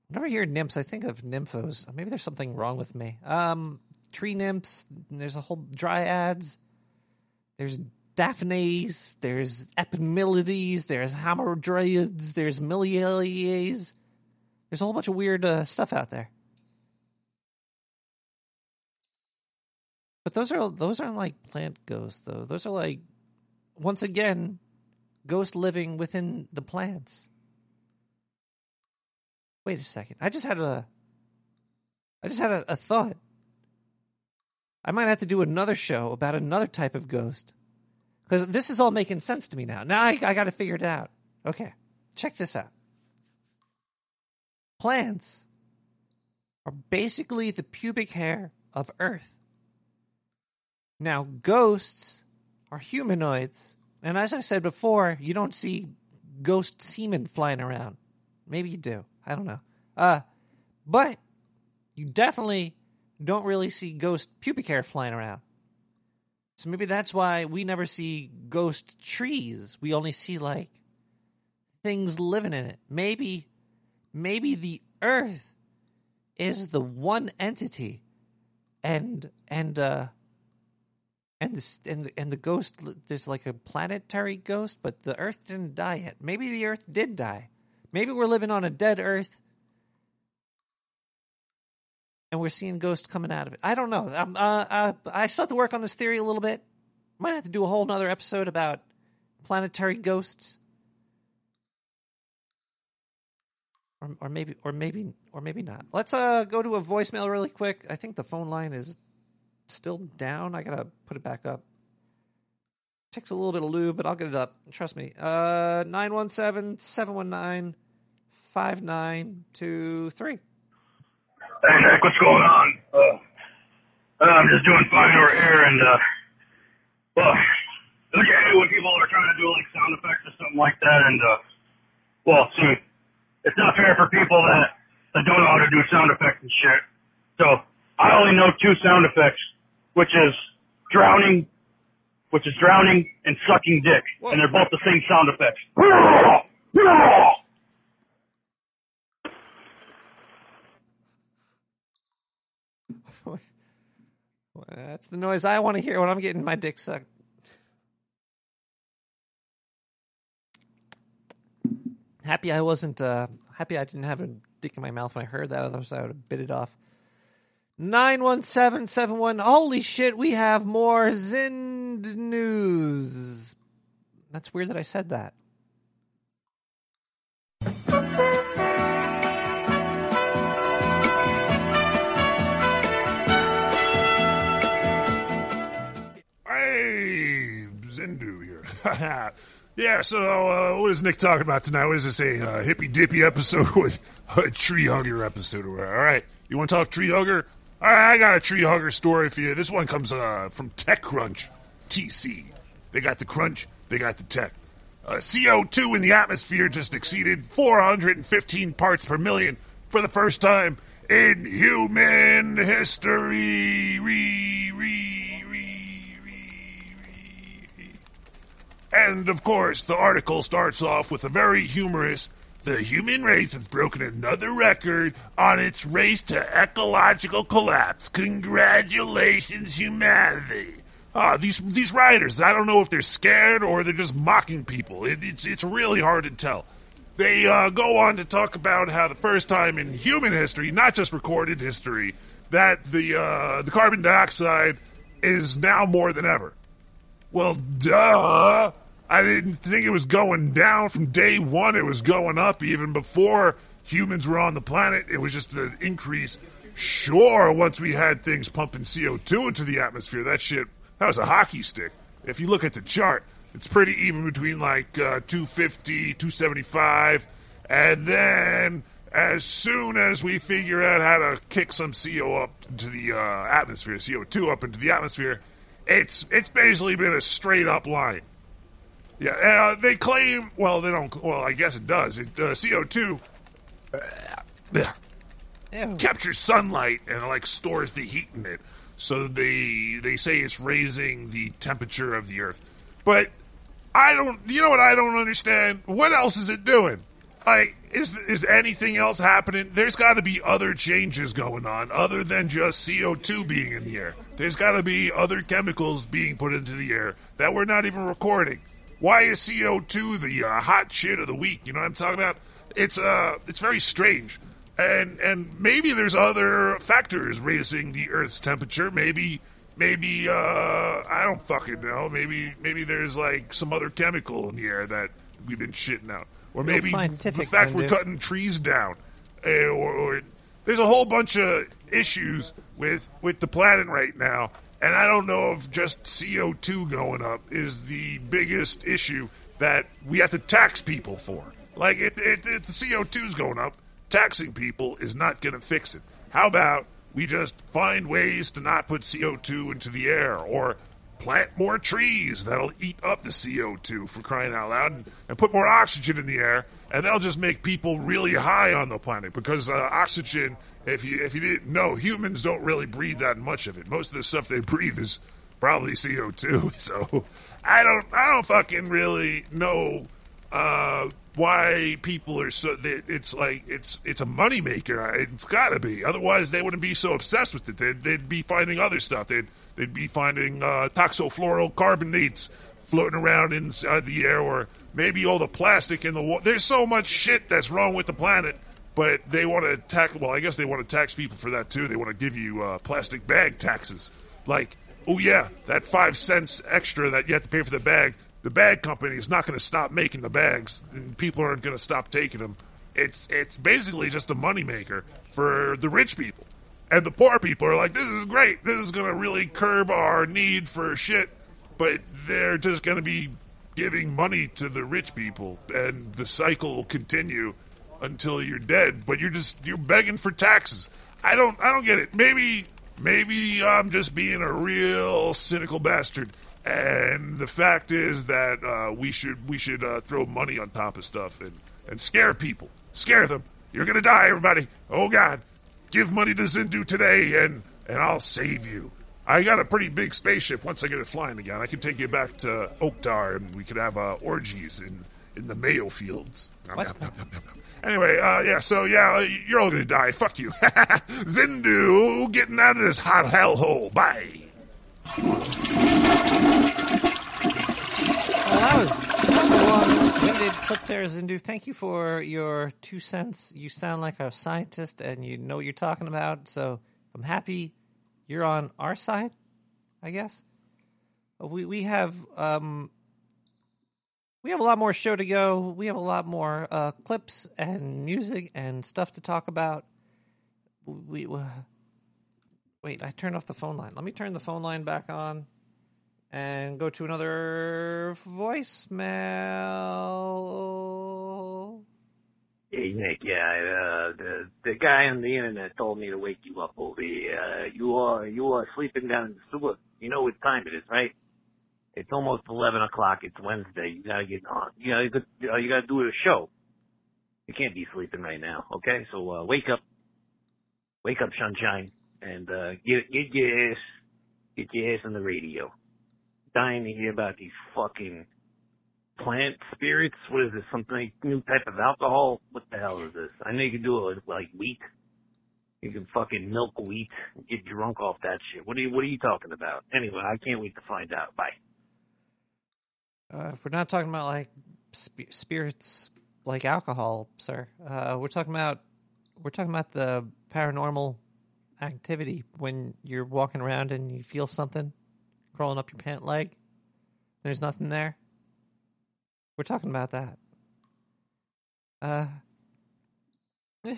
Whenever I hear nymphs, I think of nymphos. Maybe there's something wrong with me. Um, tree nymphs. There's a whole dryads. There's Daphnes. There's Epimelides. There's Hamadryads. There's Miliaes. There's a whole bunch of weird uh, stuff out there. But those are those aren't like plant ghosts though. Those are like once again ghosts living within the plants. Wait a second. I just had a I just had a, a thought. I might have to do another show about another type of ghost. Because this is all making sense to me now. Now I, I got to figure it out. Okay, check this out. Plants are basically the pubic hair of Earth. Now, ghosts are humanoids. And as I said before, you don't see ghost semen flying around. Maybe you do. I don't know. Uh, but you definitely don't really see ghost pubic hair flying around. So maybe that's why we never see ghost trees. We only see like things living in it. Maybe maybe the earth is the one entity and and uh and this and the, and the ghost there's like a planetary ghost but the earth didn't die yet. Maybe the earth did die. Maybe we're living on a dead earth and we're seeing ghosts coming out of it. I don't know. Uh, uh, I still have to work on this theory a little bit. Might have to do a whole nother episode about planetary ghosts, or, or maybe, or maybe, or maybe not. Let's uh, go to a voicemail really quick. I think the phone line is still down. I gotta put it back up. Takes a little bit of lube, but I'll get it up. Trust me. Uh, 917 719 5923. Hey Nick, what's going on? Uh, uh, I'm just doing fine over here, and uh, well, okay when people are trying to do like sound effects or something like that, and uh, well, see, it's not fair for people that that don't know how to do sound effects and shit. So I only know two sound effects, which is drowning, which is drowning and sucking dick, and they're both the same sound effects. That's the noise I want to hear when I'm getting my dick sucked. Happy I wasn't. Uh, happy I didn't have a dick in my mouth when I heard that. Otherwise, I would have bit it off. Nine one seven seven one. Holy shit! We have more Zind news. That's weird that I said that. Hey, Zindu here. yeah, so uh, what is Nick talking about tonight? What is this, a uh, hippy dippy episode with a tree hugger episode? All right, you want to talk tree hugger? All right, I got a tree hugger story for you. This one comes uh, from TechCrunch, TC. They got the crunch, they got the tech. Uh, CO2 in the atmosphere just exceeded 415 parts per million for the first time in human history. Re, re, And of course, the article starts off with a very humorous the human race has broken another record on its race to ecological collapse. Congratulations, humanity. Ah, these these writers, I don't know if they're scared or they're just mocking people. It, it's it's really hard to tell. They uh, go on to talk about how the first time in human history, not just recorded history, that the uh, the carbon dioxide is now more than ever. Well, duh. I didn't think it was going down from day one. It was going up even before humans were on the planet. It was just an increase. Sure, once we had things pumping CO2 into the atmosphere, that shit, that was a hockey stick. If you look at the chart, it's pretty even between like uh, 250, 275, and then as soon as we figure out how to kick some CO up into the uh, atmosphere, CO2 up into the atmosphere, it's it's basically been a straight up line. Yeah, uh, they claim. Well, they don't. Well, I guess it does. It uh, CO two captures sunlight and like stores the heat in it. So they they say it's raising the temperature of the Earth. But I don't. You know what? I don't understand. What else is it doing? Like, is is anything else happening? There's got to be other changes going on other than just CO2 being in the air. There's got to be other chemicals being put into the air that we're not even recording. Why is CO2 the uh, hot shit of the week? You know what I'm talking about? It's uh, it's very strange, and and maybe there's other factors raising the Earth's temperature. Maybe maybe uh, I don't fucking know. Maybe maybe there's like some other chemical in the air that we've been shitting out, or maybe the fact we're cutting trees down, uh, or, or there's a whole bunch of issues with with the planet right now. And I don't know if just CO2 going up is the biggest issue that we have to tax people for. Like, if, if, if the CO2's going up, taxing people is not going to fix it. How about we just find ways to not put CO2 into the air or plant more trees that'll eat up the CO2 for crying out loud and, and put more oxygen in the air and that'll just make people really high on the planet because uh, oxygen if you if you didn't know humans don't really breathe that much of it most of the stuff they breathe is probably CO2 so I don't I don't fucking really know uh, why people are so it's like it's it's a moneymaker. It's got to be. Otherwise, they wouldn't be so obsessed with it. They'd, they'd be finding other stuff. They'd they'd be finding uh, toxofluorocarbonates floating around inside the air, or maybe all the plastic in the water. There's so much shit that's wrong with the planet. But they want to tax. Well, I guess they want to tax people for that too. They want to give you uh, plastic bag taxes. Like, oh yeah, that five cents extra that you have to pay for the bag the bag company is not going to stop making the bags, people aren't going to stop taking them. It's it's basically just a moneymaker for the rich people, and the poor people are like, "This is great. This is going to really curb our need for shit." but they're just going to be giving money to the rich people, and the cycle will continue until you're dead. But you're just you're begging for taxes. I don't I don't get it. Maybe maybe I'm just being a real cynical bastard. And the fact is that uh, we should we should uh, throw money on top of stuff and, and scare people, scare them. You're gonna die, everybody. Oh God, give money to Zindu today, and and I'll save you. I got a pretty big spaceship. Once I get it flying again, I can take you back to Oktar, and we could have uh, orgies in in the Mayo fields. What? Anyway, uh, yeah, so yeah, uh, you're all gonna die. Fuck you, Zindu. Getting out of this hot hellhole. Bye. Well, that was, that was a long-winded clip there, Zindu. Thank you for your two cents. You sound like a scientist and you know what you're talking about. So I'm happy you're on our side, I guess. We we have um we have a lot more show to go. We have a lot more uh, clips and music and stuff to talk about. We, we wait. I turned off the phone line. Let me turn the phone line back on and go to another voicemail. Hey Nick, yeah, uh, the the guy on the internet told me to wake you up here. Uh, you are you are sleeping down in the sewer. You know what time it is, right? It's almost eleven o'clock. It's Wednesday. You gotta get on. You gotta get- uh, you gotta do a show. You can't be sleeping right now, okay? So uh, wake up, wake up, sunshine, and uh, get get your ass get your ass on the radio. Dying to hear about these fucking plant spirits. What is this? Something new type of alcohol? What the hell is this? I know you can do it with like wheat. You can fucking milk wheat, and get drunk off that shit. What are you What are you talking about? Anyway, I can't wait to find out. Bye. Uh, we're not talking about like sp- spirits like alcohol, sir. Uh, we're talking about we're talking about the paranormal activity when you're walking around and you feel something crawling up your pant leg. There's nothing there. We're talking about that. Uh,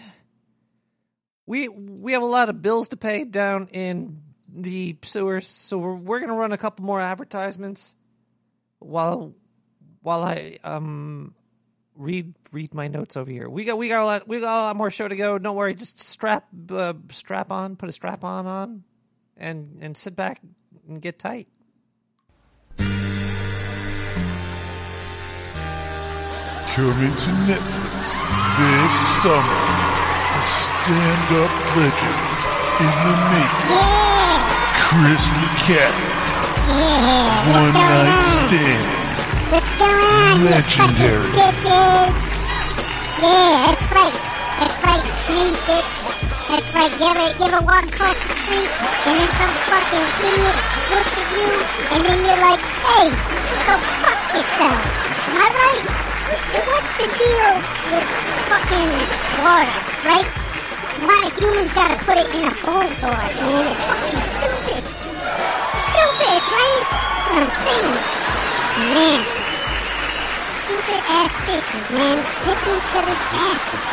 we we have a lot of bills to pay down in the sewers, so we're we're gonna run a couple more advertisements while while I um read read my notes over here. We got we got a lot we got a lot more show to go. Don't worry, just strap uh, strap on, put a strap on on, and and sit back and get tight. Coming to Netflix this summer, a stand-up legend in the making. Chris the Cat. One night stand. What's going on, Legendary. bitches? Yeah, that's right. That's right. Me, bitch. That's right. You ever, you ever walk across the street and then some fucking idiot looks at you and then you're like, hey, go fuck yourself. Am I right? What's the deal with fucking waters, right? Why humans gotta put it in a bowl for us, man? It's fucking stupid. Stupid, right? That's what I'm saying. Man, stupid ass bitches, man, snipping each other's asses.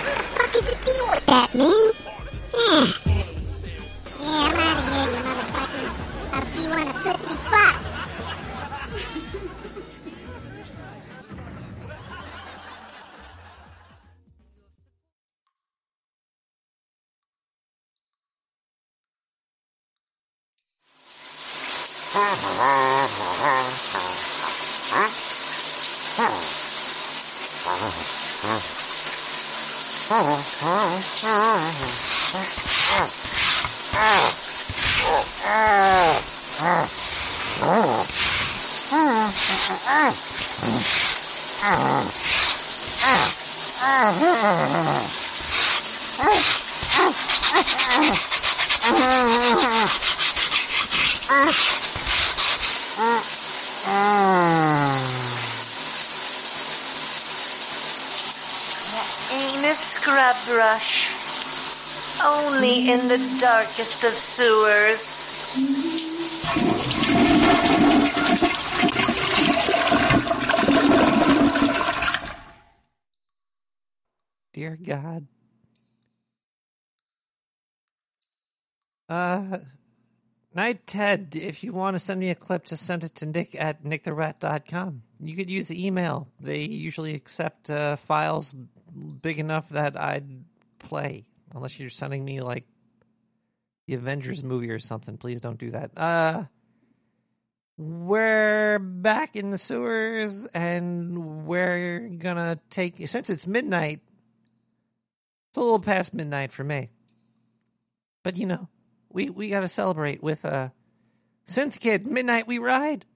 What the fuck is the deal with that, man? Yeah. Yeah, I'm out of here, you motherfuckers. I'll see you on the flippity flop. Ah! Ain't a scrub brush. Only in the darkest of sewers. Dear God. Uh, Night Ted, if you want to send me a clip, just send it to nick at nicktherat.com. You could use email. They usually accept uh, files big enough that I'd play. Unless you're sending me like the Avengers movie or something. Please don't do that. Uh we're back in the sewers and we're gonna take since it's midnight. It's a little past midnight for me. But you know, we we got to celebrate with uh Synth Kid Midnight We Ride.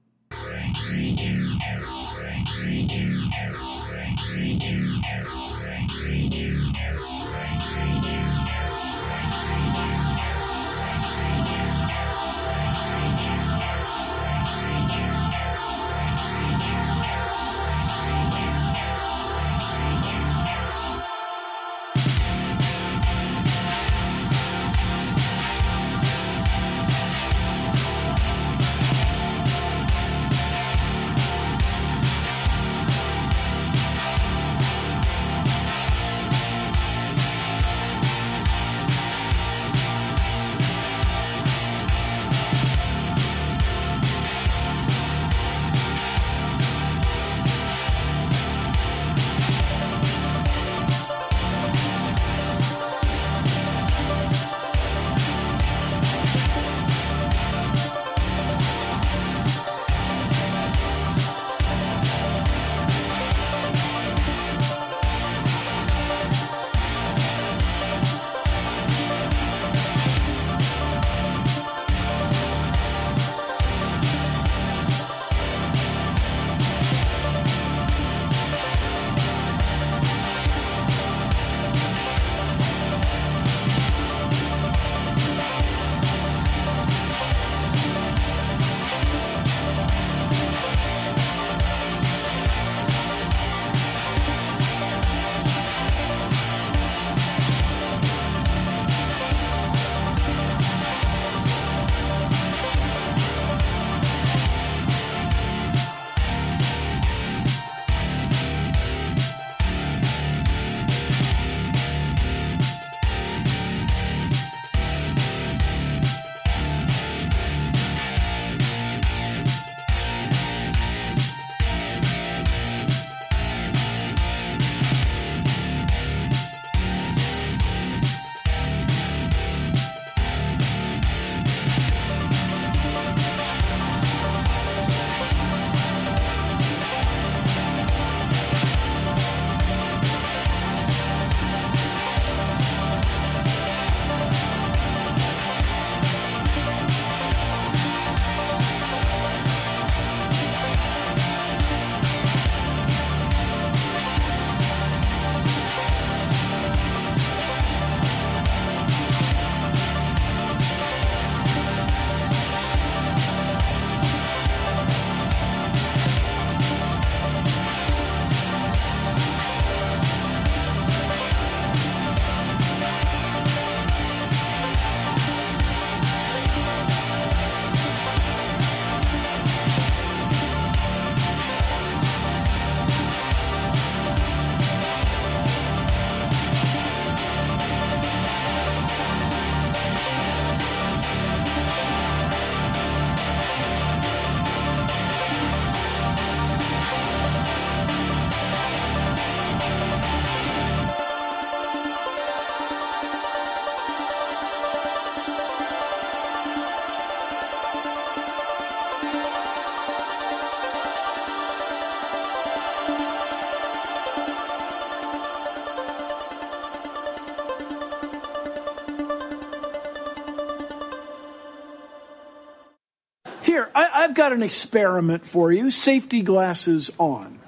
I've got an experiment for you. Safety glasses on.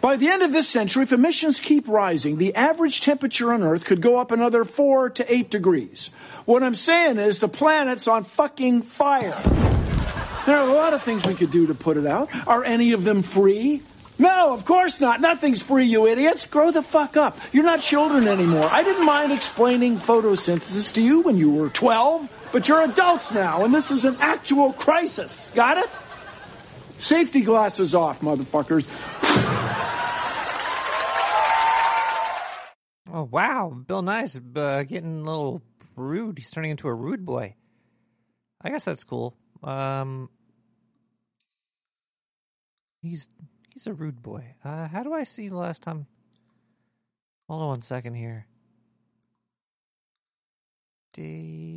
By the end of this century, if emissions keep rising, the average temperature on Earth could go up another four to eight degrees. What I'm saying is the planet's on fucking fire. There are a lot of things we could do to put it out. Are any of them free? No, of course not. Nothing's free, you idiots. Grow the fuck up. You're not children anymore. I didn't mind explaining photosynthesis to you when you were 12, but you're adults now, and this is an actual crisis. Got it? Safety glasses off, motherfuckers. Oh wow, Bill Nye uh, getting a little rude. He's turning into a rude boy. I guess that's cool. Um, he's he's a rude boy. Uh, how do I see the last time? Hold on one second here. D.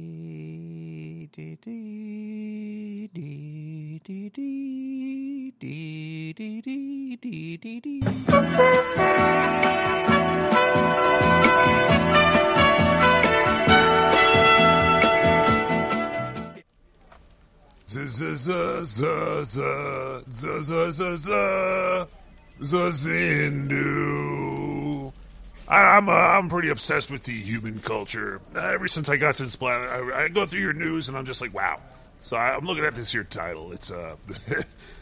Zazindu. I'm uh, I'm pretty obsessed with the human culture. Uh, ever since I got to this planet, I, I go through your news and I'm just like, wow. So I, I'm looking at this here title. It's uh,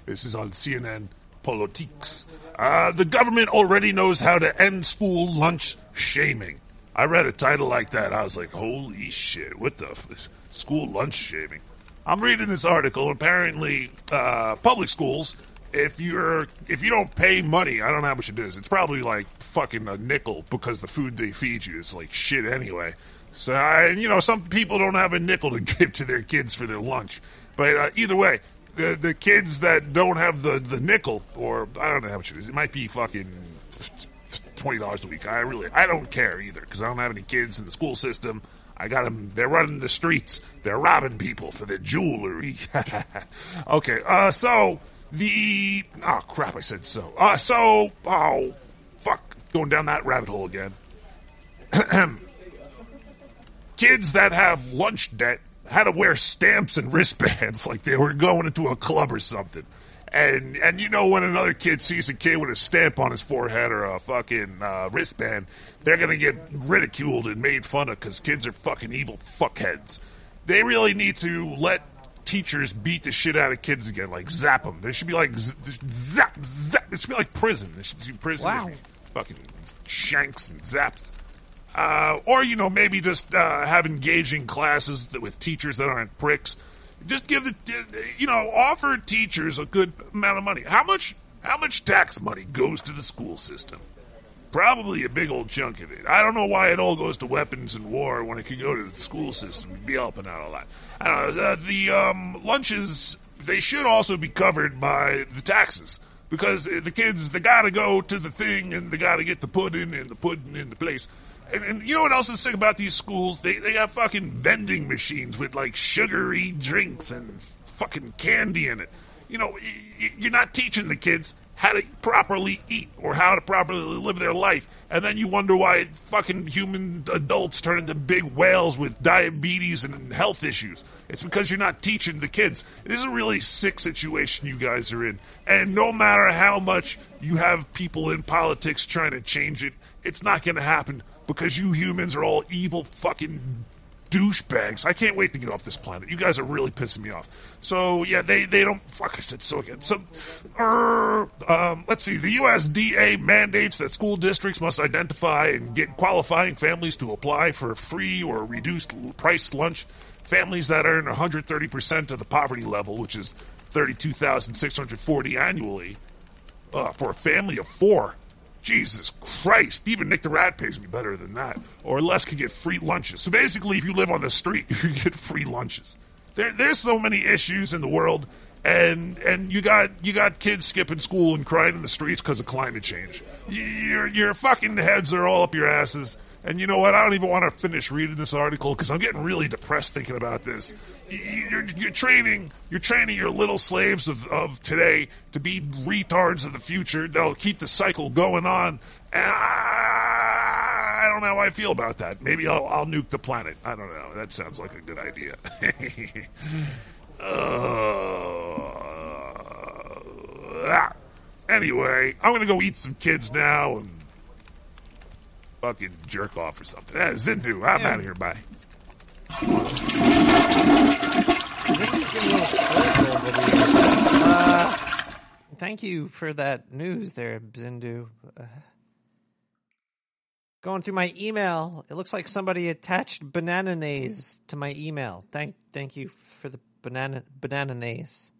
this is on CNN Politics. Uh, the government already knows how to end school lunch shaming. I read a title like that. I was like, holy shit! What the f- school lunch shaming? I'm reading this article. Apparently, uh, public schools, if you're if you don't pay money, I don't know how much it is. It's probably like fucking a nickel because the food they feed you is like shit anyway. So, I, you know, some people don't have a nickel to give to their kids for their lunch. But uh, either way, the the kids that don't have the the nickel, or I don't know how much it is. It might be fucking twenty dollars a week. I really I don't care either because I don't have any kids in the school system. I got them. They're running the streets. They're robbing people for their jewelry. okay. Uh. So the oh crap. I said so. Uh. So oh fuck. Going down that rabbit hole again. Kids that have lunch debt had to wear stamps and wristbands like they were going into a club or something. And and you know when another kid sees a kid with a stamp on his forehead or a fucking uh, wristband, they're gonna get ridiculed and made fun of because kids are fucking evil fuckheads. They really need to let teachers beat the shit out of kids again, like zap them. There should be like z- zap zap. It should be like prison. It should be prison. Wow. Fucking shanks and zaps. Uh, or you know maybe just uh, have engaging classes that, with teachers that aren't pricks. Just give the you know offer teachers a good amount of money. How much how much tax money goes to the school system? Probably a big old chunk of it. I don't know why it all goes to weapons and war when it could go to the school system and be helping out a lot. I don't know. The, the um, lunches they should also be covered by the taxes because the kids they got to go to the thing and they got to get the pudding and the pudding in the place. And, and you know what else is sick about these schools? They they have fucking vending machines with like sugary drinks and fucking candy in it. You know, you're not teaching the kids how to properly eat or how to properly live their life. And then you wonder why fucking human adults turn into big whales with diabetes and health issues. It's because you're not teaching the kids. This is a really sick situation you guys are in. And no matter how much you have people in politics trying to change it, it's not going to happen because you humans are all evil fucking douchebags. I can't wait to get off this planet. You guys are really pissing me off. So yeah, they they don't. Fuck, I said so again. So, uh, um, let's see. The USDA mandates that school districts must identify and get qualifying families to apply for free or reduced price lunch. Families that earn 130 percent of the poverty level, which is 32,640 annually, uh, for a family of four. Jesus Christ, even Nick the Rat pays me better than that. Or less could get free lunches. So basically, if you live on the street, you get free lunches. There, there's so many issues in the world, and and you got you got kids skipping school and crying in the streets because of climate change. Your your fucking heads are all up your asses. And you know what? I don't even want to finish reading this article because I'm getting really depressed thinking about this. You're, you're training, you're training your little slaves of, of today to be retards of the future that'll keep the cycle going on. And I, I don't know how I feel about that. Maybe I'll, I'll nuke the planet. I don't know. That sounds like a good idea. uh, anyway, I'm gonna go eat some kids now and fucking jerk off or something. Eh, Zindu, I'm Yeah. out of here. Bye. Uh, thank you for that news there, Zindu. Uh, going through my email, it looks like somebody attached banana nays to my email. Thank, thank you for the banana banana nays.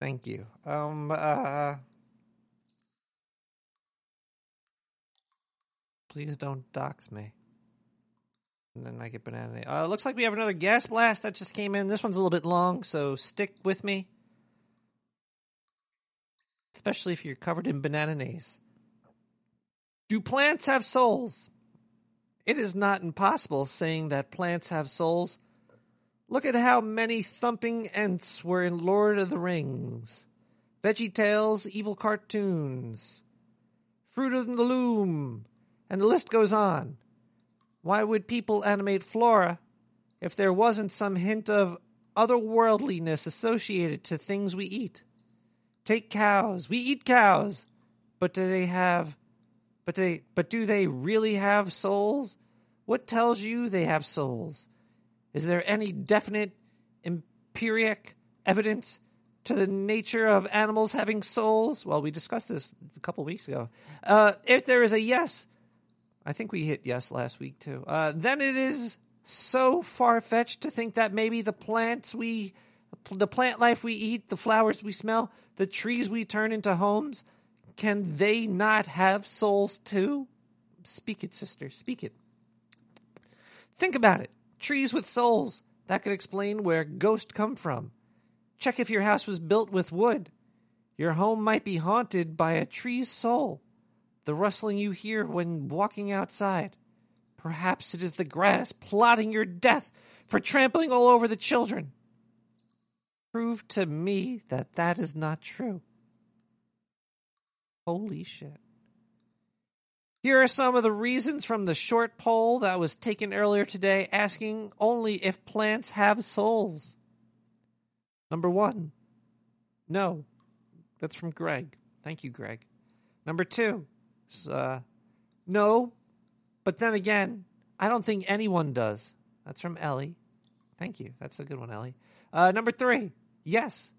Thank you. Um. Uh. Please don't dox me. And then I get banana. Uh, looks like we have another gas blast that just came in. This one's a little bit long, so stick with me. Especially if you're covered in bananaise. Do plants have souls? It is not impossible saying that plants have souls. Look at how many thumping Ents were in Lord of the Rings. Veggie Tales, evil cartoons, Fruit of the Loom, and the list goes on. Why would people animate flora if there wasn't some hint of otherworldliness associated to things we eat? Take cows. We eat cows. But do they have but they but do they really have souls? What tells you they have souls? Is there any definite empiric evidence to the nature of animals having souls? Well, we discussed this a couple weeks ago. Uh, if there is a yes, I think we hit yes last week too. Uh, then it is so far fetched to think that maybe the plants we, the plant life we eat, the flowers we smell, the trees we turn into homes, can they not have souls too? Speak it, sister. Speak it. Think about it. Trees with souls. That could explain where ghosts come from. Check if your house was built with wood. Your home might be haunted by a tree's soul, the rustling you hear when walking outside. Perhaps it is the grass plotting your death for trampling all over the children. Prove to me that that is not true. Holy shit. Here are some of the reasons from the short poll that was taken earlier today asking only if plants have souls. Number one, no. That's from Greg. Thank you, Greg. Number two, uh, no, but then again, I don't think anyone does. That's from Ellie. Thank you. That's a good one, Ellie. Uh, number three, yes.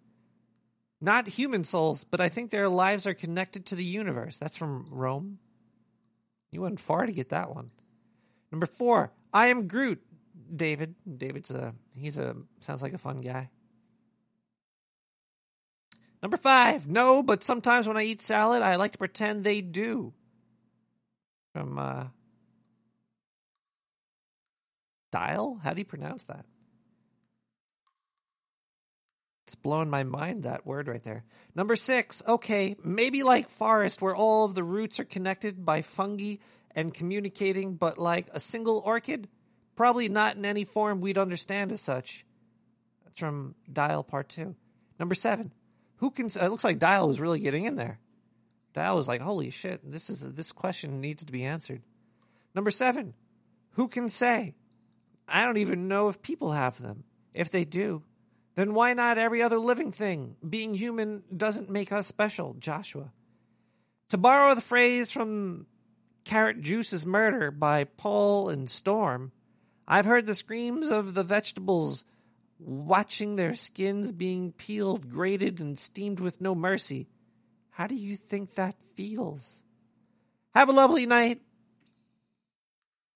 Not human souls, but I think their lives are connected to the universe. That's from Rome. You went far to get that one. Number four, I am Groot. David. David's a he's a sounds like a fun guy. Number five, no, but sometimes when I eat salad, I like to pretend they do. From uh Dial? How do you pronounce that? It's blowing my mind, that word right there. Number six, okay, maybe like forest where all of the roots are connected by fungi and communicating, but like a single orchid, probably not in any form we'd understand as such. That's from Dial Part Two. Number seven, who can? It looks like Dial was really getting in there. Dial was like, "Holy shit! This is this question needs to be answered." Number seven, who can say? I don't even know if people have them. If they do, then why not every other living thing? Being human doesn't make us special, Joshua. To borrow the phrase from Carrot Juice's Murder by Paul and Storm, I've heard the screams of the vegetables watching their skins being peeled, grated, and steamed with no mercy. How do you think that feels? Have a lovely night.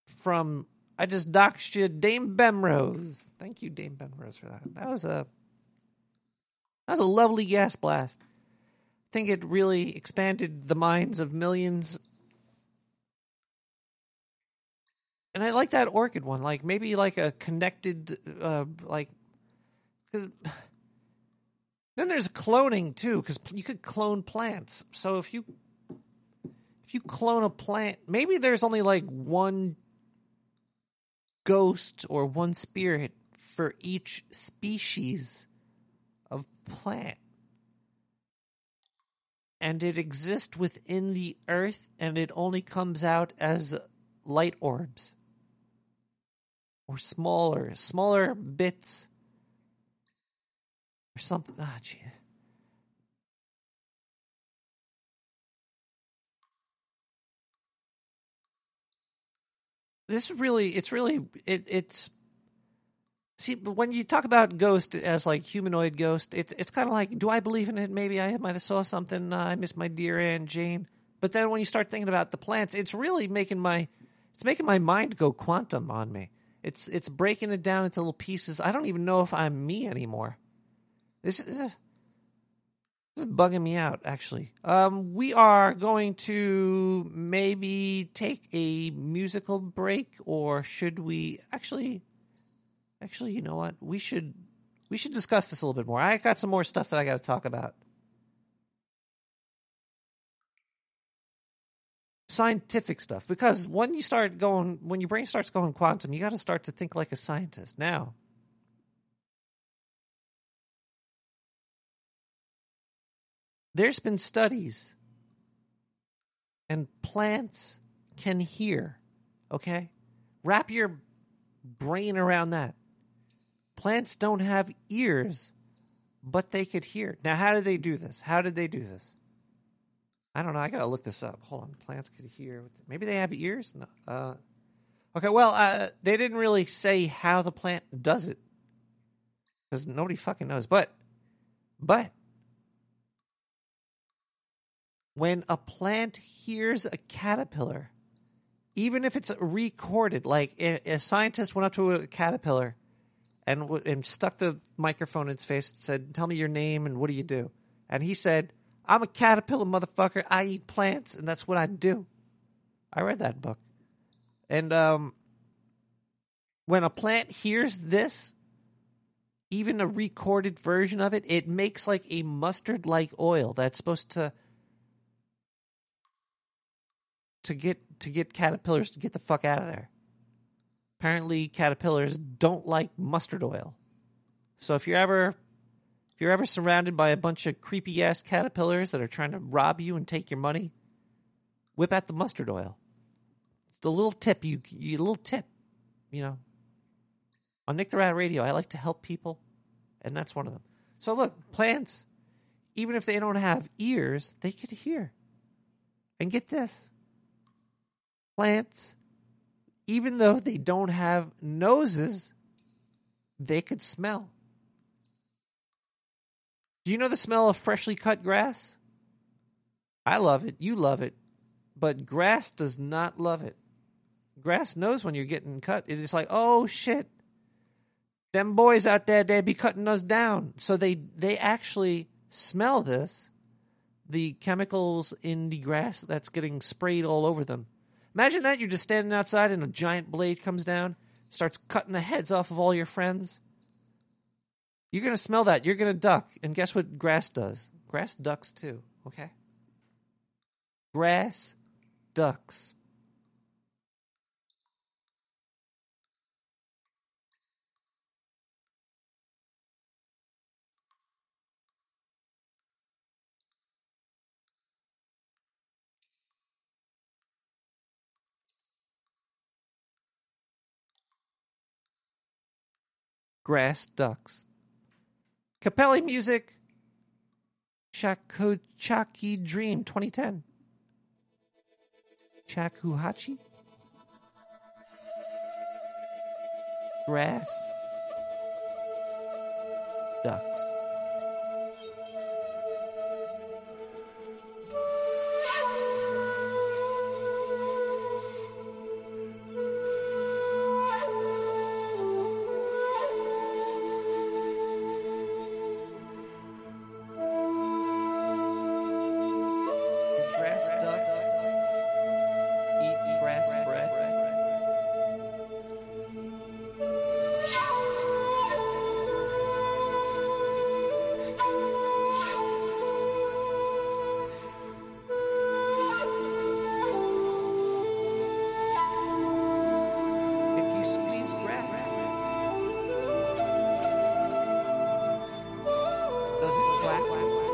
From I just doxed you, Dame Bemrose. Thank you, Dame Bemrose, for that. That was a that was a lovely gas blast. I think it really expanded the minds of millions. And I like that orchid one, like maybe like a connected, uh, like. Then there's cloning too, because you could clone plants. So if you if you clone a plant, maybe there's only like one ghost or one spirit for each species of plant. And it exists within the earth and it only comes out as light orbs. Or smaller, smaller bits. Or something. Ah, gee. this really it's really it, it's see but when you talk about ghost as like humanoid ghost it, it's kind of like do i believe in it? Maybe i might have saw something uh, i miss my dear aunt jane. But then when you start thinking about the plants it's really making my it's making my mind go quantum on me. It's it's breaking it down into little pieces. I don't even know if i'm me anymore this is This is bugging me out, actually. Um, we are going to maybe take a musical break, or should we actually? Actually, you know what? We should we should discuss this a little bit more. I got some more stuff that I got to talk about. Scientific stuff, because when you start going, when your brain starts going quantum, you got to start to think like a scientist. Now, there's been studies and plants can hear okay? Wrap your brain around that. Plants don't have ears but they could hear. Now how did they do this? How did they do this? I don't know. I gotta look this up. Hold on. Plants could hear maybe they have ears? No. uh, okay well uh, they didn't really say how the plant does it because nobody fucking knows but but when a plant hears a caterpillar, even if it's recorded, like a, scientist went up to a caterpillar and and stuck the microphone in its face and said, "Tell me your name and what do you do?" And he said, "I'm a caterpillar, motherfucker. I eat plants, and that's what I do." I read that book, and um, when a plant hears this, even a recorded version of it, it makes like a mustard-like oil that's supposed to to get to get caterpillars to get the fuck out of there. Apparently, caterpillars don't like mustard oil. So if you're ever if you're ever surrounded by a bunch of creepy ass caterpillars that are trying to rob you and take your money, whip out the mustard oil. It's a little tip you, you a little tip, you know. On Nick the Rat Radio, I like to help people, and that's one of them. So look, plants, even if they don't have ears, they could hear. And get this plants, even though they don't have noses, they could smell. Do you know the smell of freshly cut grass? I love it. You love it. But grass does not love it. Grass knows when you're getting cut. It's like, oh shit. Them boys out there, they be cutting us down. So they they actually smell this, the chemicals in the grass that's getting sprayed all over them. Imagine that you're just standing outside and a giant blade comes down, starts cutting the heads off of all your friends. You're going to smell that. You're going to duck. And guess what grass does? Grass ducks too, okay? Grass ducks. Grass Ducks. Capelli Music. Shakuhachi Dream 2010. Shakuhachi. Grass. Ducks. Does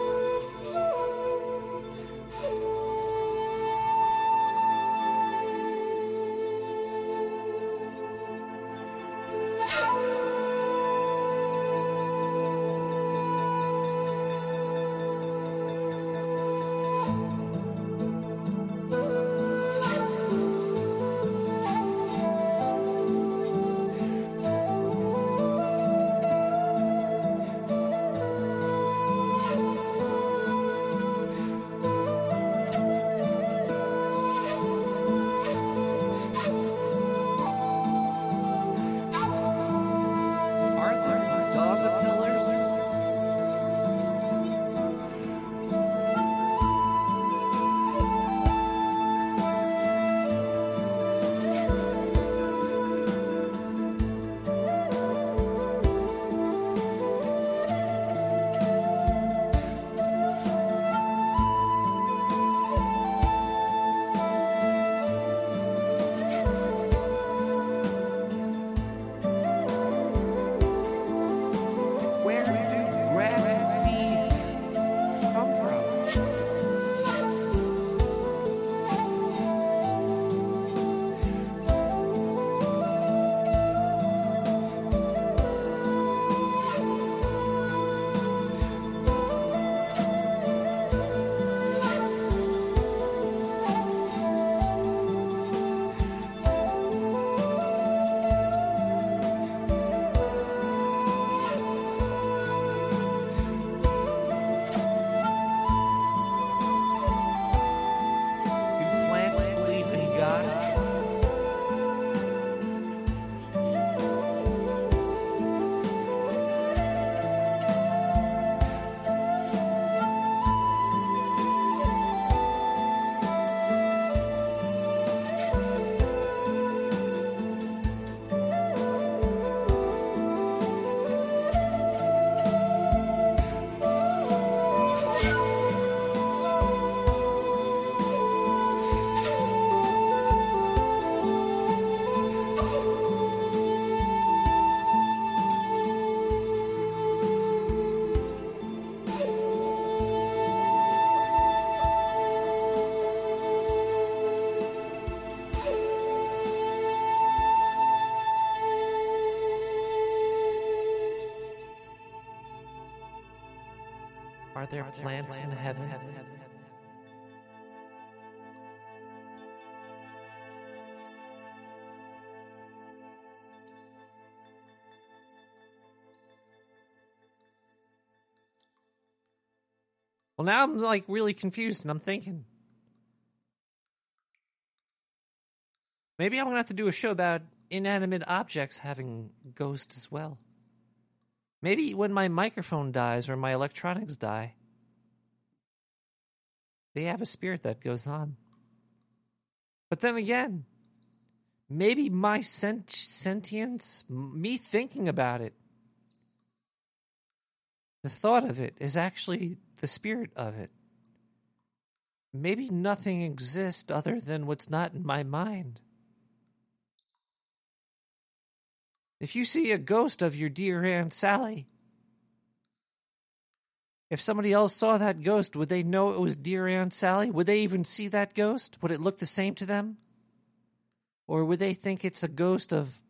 there are plants in heaven? Well, now I'm like really confused and I'm thinking maybe I'm to have to do a show about inanimate objects having ghosts as well. Maybe when my microphone dies or my electronics die, they have a spirit that goes on. But then again, maybe my sent- sentience, me thinking about it, the thought of it is actually the spirit of it. Maybe nothing exists other than what's not in my mind. If you see a ghost of your dear Aunt Sally, if somebody else saw that ghost, would they know it was dear Aunt Sally? Would they even see that ghost? Would it look the same to them? Or would they think it's a ghost of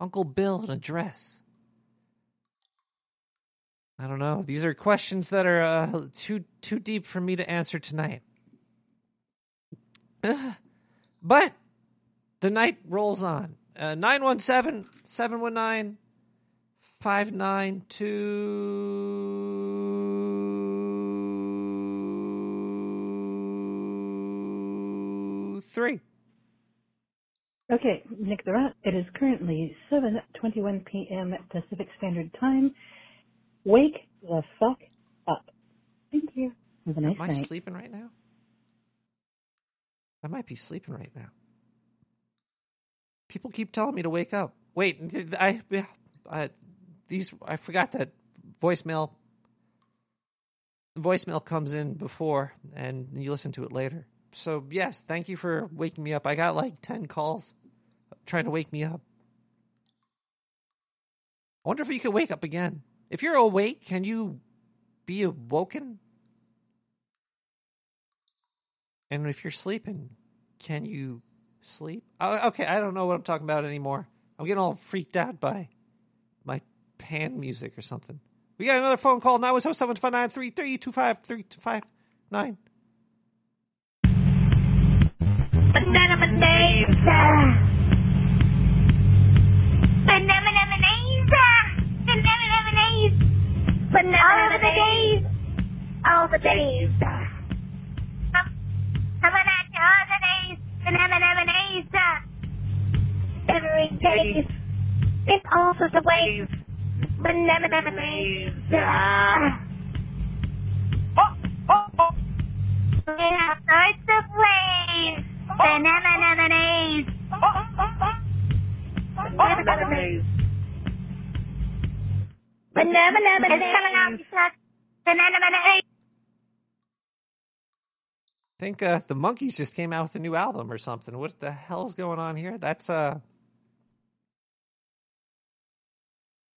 Uncle Bill in a dress? I don't know. These are questions that are uh, too too deep for me to answer tonight. but the night rolls on. Uh, 917 719 592 Okay, Nick the Rat, it is currently 7.21 p.m. Pacific Standard Time. Wake the fuck up. Thank you. Have a nice Am I night. sleeping right now? I might be sleeping right now. People keep telling me to wake up. Wait, did I, I these I forgot that voicemail voicemail comes in before and you listen to it later so yes, thank you for waking me up. I got like 10 calls trying to wake me up. I wonder if you can wake up again. If you're awake, can you be awoken? And if you're sleeping, can you sleep? Oh, okay, I don't know what I'm talking about anymore. I'm getting all freaked out by my pan music or something. We got another phone call. Now it's 07593 Banana all the days. All the days. On out to all the days. Banana bananas. Every day. It pulses away. Banana bananas. We have sorts of ways. Banana bananas. Banana bananas. Banana bananas. It's coming out. Banana bananas. I think uh, the Monkeys just came out with a new album or something. What the hell's going on here? That's uh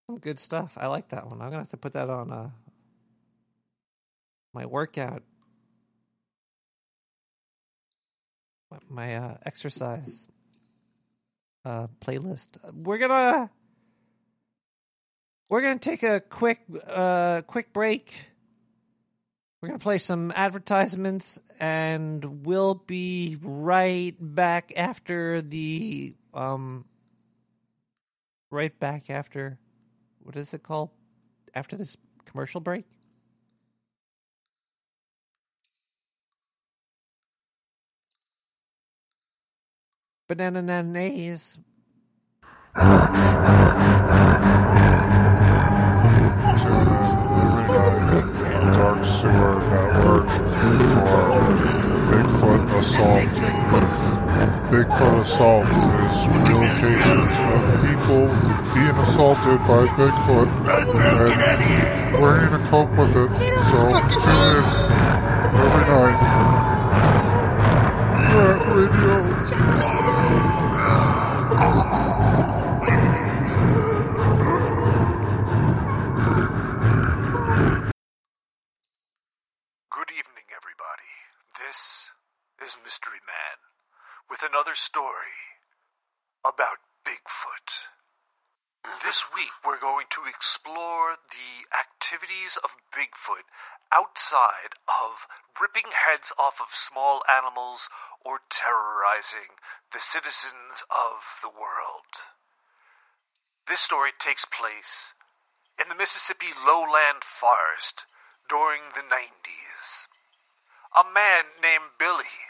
some good stuff. I like that one. I'm gonna have to put that on uh my workout, my uh, exercise uh, playlist. We're gonna we're gonna take a quick uh, quick break. We're gonna play some advertisements, and we'll be right back after the um right back after what is it called after this commercial break. Banana nays. Bigfoot Assault. Bigfoot Assault is real cases of people being assaulted by Bigfoot and learning to cope with it. So tune in every night. Rat Radio. Is Mystery Man with another story about Bigfoot. This week, we're going to explore the activities of Bigfoot outside of ripping heads off of small animals or terrorizing the citizens of the world. This story takes place in the Mississippi lowland forest during the 90s. A man named Billy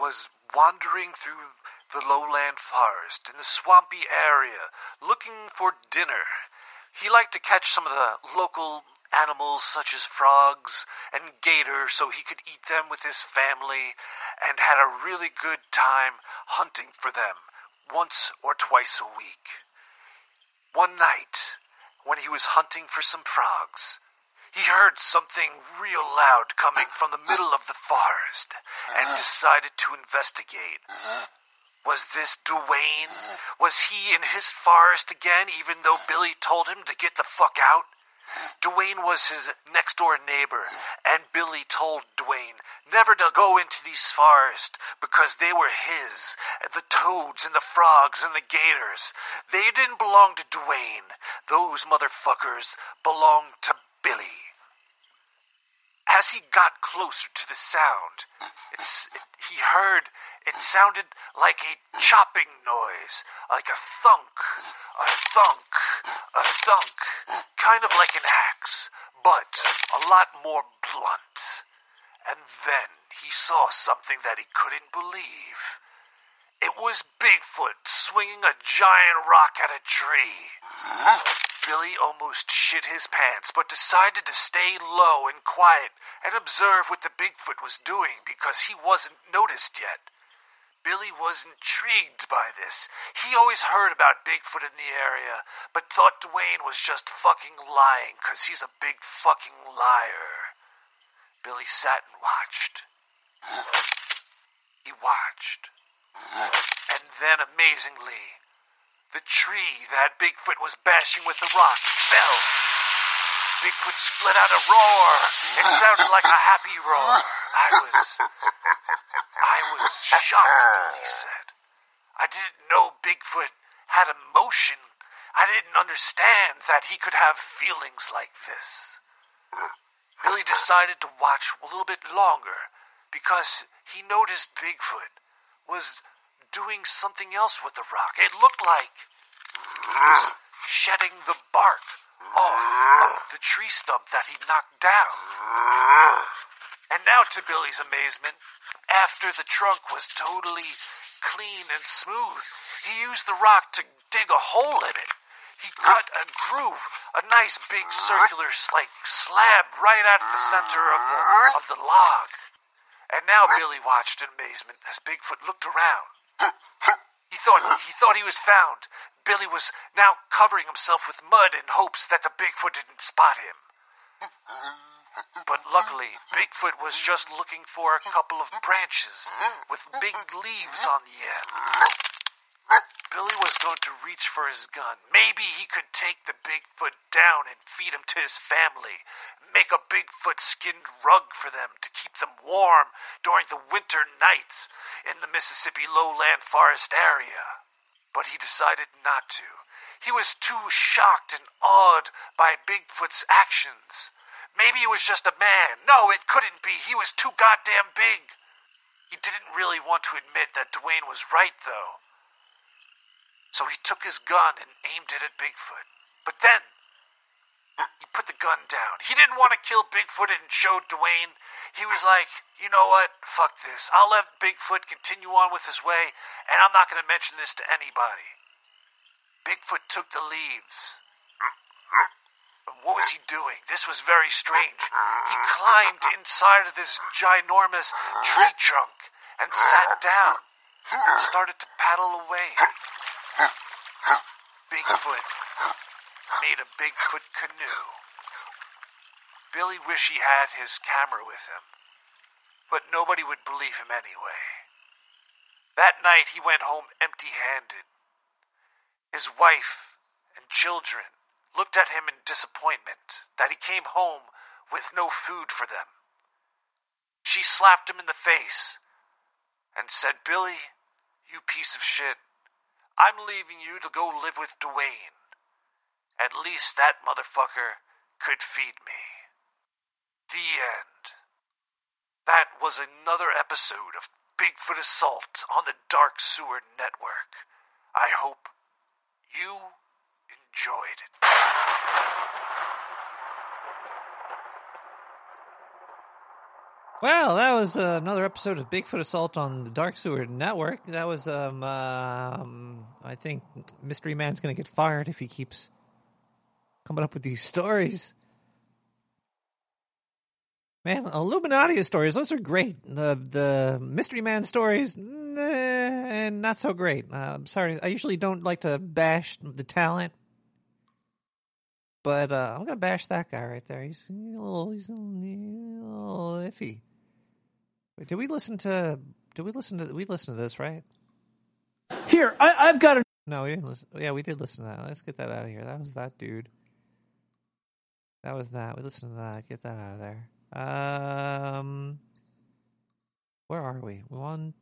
was wandering through the lowland forest in the swampy area looking for dinner. He liked to catch some of the local animals such as frogs and gator so he could eat them with his family and had a really good time hunting for them once or twice a week. One night, when he was hunting for some frogs, he heard something real loud coming from the middle of the forest and uh-huh. decided to investigate. Uh-huh. Was this Duane? Was he in his forest again, even though Billy told him to get the fuck out? Duane was his next door neighbor, and Billy told Duane never to go into these forests because they were his. The toads and the frogs and the gators. They didn't belong to Duane. Those motherfuckers belonged to Billy. As he got closer to the sound, it, he heard it sounded like a chopping noise, like a thunk, a thunk, a thunk, kind of like an axe, but a lot more blunt. And then he saw something that he couldn't believe. It was Bigfoot swinging a giant rock at a tree. Billy almost shit his pants, but decided to stay low and quiet and observe what the Bigfoot was doing because he wasn't noticed yet. Billy was intrigued by this. He always heard about Bigfoot in the area, but thought Duane was just fucking lying because he's a big fucking liar. Billy sat and watched. He watched. And then, amazingly, the tree that Bigfoot was bashing with the rock fell. Bigfoot let out a roar. It sounded like a happy roar. I was. I was shocked, Billy said. I didn't know Bigfoot had emotion. I didn't understand that he could have feelings like this. Billy decided to watch a little bit longer because he noticed Bigfoot was doing something else with the rock. It looked like shedding the bark off the tree stump that he knocked down. And now, to Billy's amazement, after the trunk was totally clean and smooth, he used the rock to dig a hole in it. He cut a groove, a nice big circular like slab right out of the center of the of the log. And now Billy watched in amazement as Bigfoot looked around. He thought he thought he was found. Billy was now covering himself with mud in hopes that the Bigfoot didn't spot him. But luckily, Bigfoot was just looking for a couple of branches with big leaves on the end. Billy was going to reach for his gun. Maybe he could take the Bigfoot down and feed him to his family. Make a Bigfoot skinned rug for them to keep them warm during the winter nights in the Mississippi lowland forest area. But he decided not to. He was too shocked and awed by Bigfoot's actions. Maybe he was just a man. No, it couldn't be. He was too goddamn big. He didn't really want to admit that Duane was right, though. So he took his gun and aimed it at Bigfoot. But then, he put the gun down. He didn't want to kill Bigfoot and show Duane. He was like, you know what? Fuck this. I'll let Bigfoot continue on with his way, and I'm not going to mention this to anybody. Bigfoot took the leaves. What was he doing? This was very strange. He climbed inside of this ginormous tree trunk and sat down started to paddle away. Bigfoot made a Bigfoot canoe. Billy wished he had his camera with him, but nobody would believe him anyway. That night he went home empty handed. His wife and children looked at him in disappointment that he came home with no food for them. She slapped him in the face and said, Billy, you piece of shit, I'm leaving you to go live with Duane. At least that motherfucker could feed me. The end. That was another episode of Bigfoot Assault on the Dark Sewer Network. I hope you enjoyed it. Well, that was uh, another episode of Bigfoot Assault on the Dark Sewer Network. That was, um, um I think Mystery Man's going to get fired if he keeps coming up with these stories. Man, Illuminati stories, those are great. The the Mystery Man stories, nah, not so great. Uh, I'm sorry, I usually don't like to bash the talent, but uh, I'm gonna bash that guy right there. He's a little, he's a little iffy. Did we listen to? Did we listen to? We listened to this, right? Here, I, I've got a. No, we didn't listen. Yeah, we did listen to that. Let's get that out of here. That was that dude. That was that. We listened to that. Get that out of there. Um, where are we? One,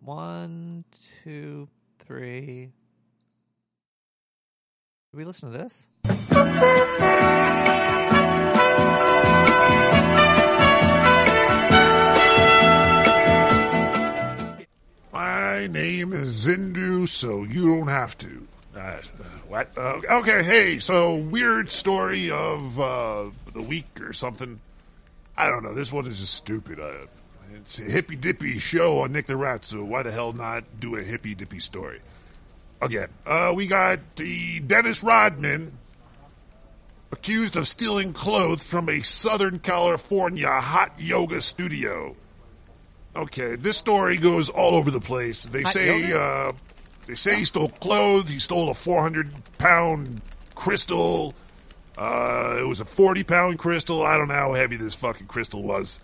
one, two, three. Did we listen to this? My name is Zindu, so you don't have to. Uh, uh, what? Uh, okay, hey, so weird story of uh, the week or something. I don't know. This one is just stupid. Uh, it's a hippy dippy show on Nick the Rat, so why the hell not do a hippy dippy story? Again, uh, we got the Dennis Rodman accused of stealing clothes from a Southern California hot yoga studio. Okay, this story goes all over the place. They say uh, they say he stole clothes. He stole a 400 pound crystal. Uh, it was a 40 pound crystal. I don't know how heavy this fucking crystal was.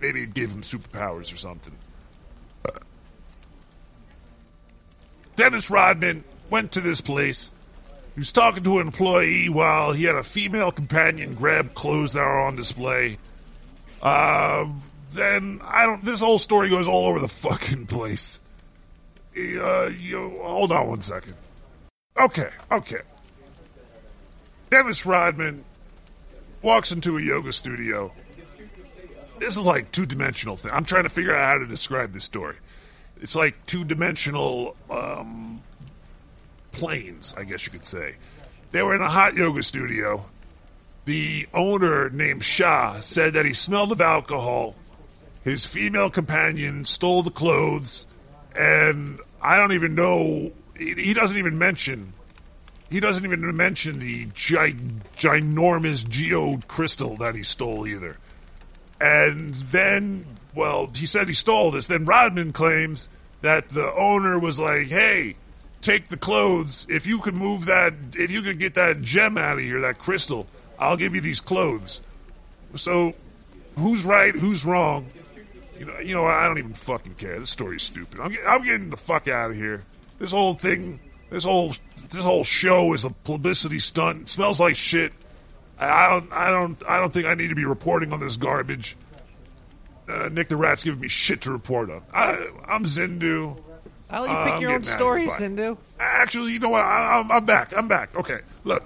Maybe it gave him superpowers or something. Dennis Rodman went to this place. He was talking to an employee while he had a female companion grab clothes that are on display. Uh, then I don't. This whole story goes all over the fucking place. Uh, you hold on one second. Okay, okay. Dennis Rodman walks into a yoga studio. This is like two dimensional thing. I'm trying to figure out how to describe this story. It's like two dimensional um, planes, I guess you could say. They were in a hot yoga studio. The owner, named Shah, said that he smelled of alcohol. His female companion stole the clothes, and I don't even know. He, doesn't even mention. He doesn't even mention the gi- ginormous geode crystal that he stole either. And then, well, he said he stole this. Then Rodman claims that the owner was like, "Hey, take the clothes. If you could move that, if you could get that gem out of here, that crystal, I'll give you these clothes." So, who's right? Who's wrong? You know, you know, I don't even fucking care. This story's stupid. I'm, get- I'm getting the fuck out of here. This whole thing, this whole, this whole show is a publicity stunt. It smells like shit. I I don't, I don't, I don't think I need to be reporting on this garbage. Uh, Nick the Rat's giving me shit to report on. I, I'm Zindu. I'll let you Uh, pick I'm your own story, out of stories, here. Bye. Zindu. Actually, you know what? I, I'm, I'm back. I'm back. Okay, look.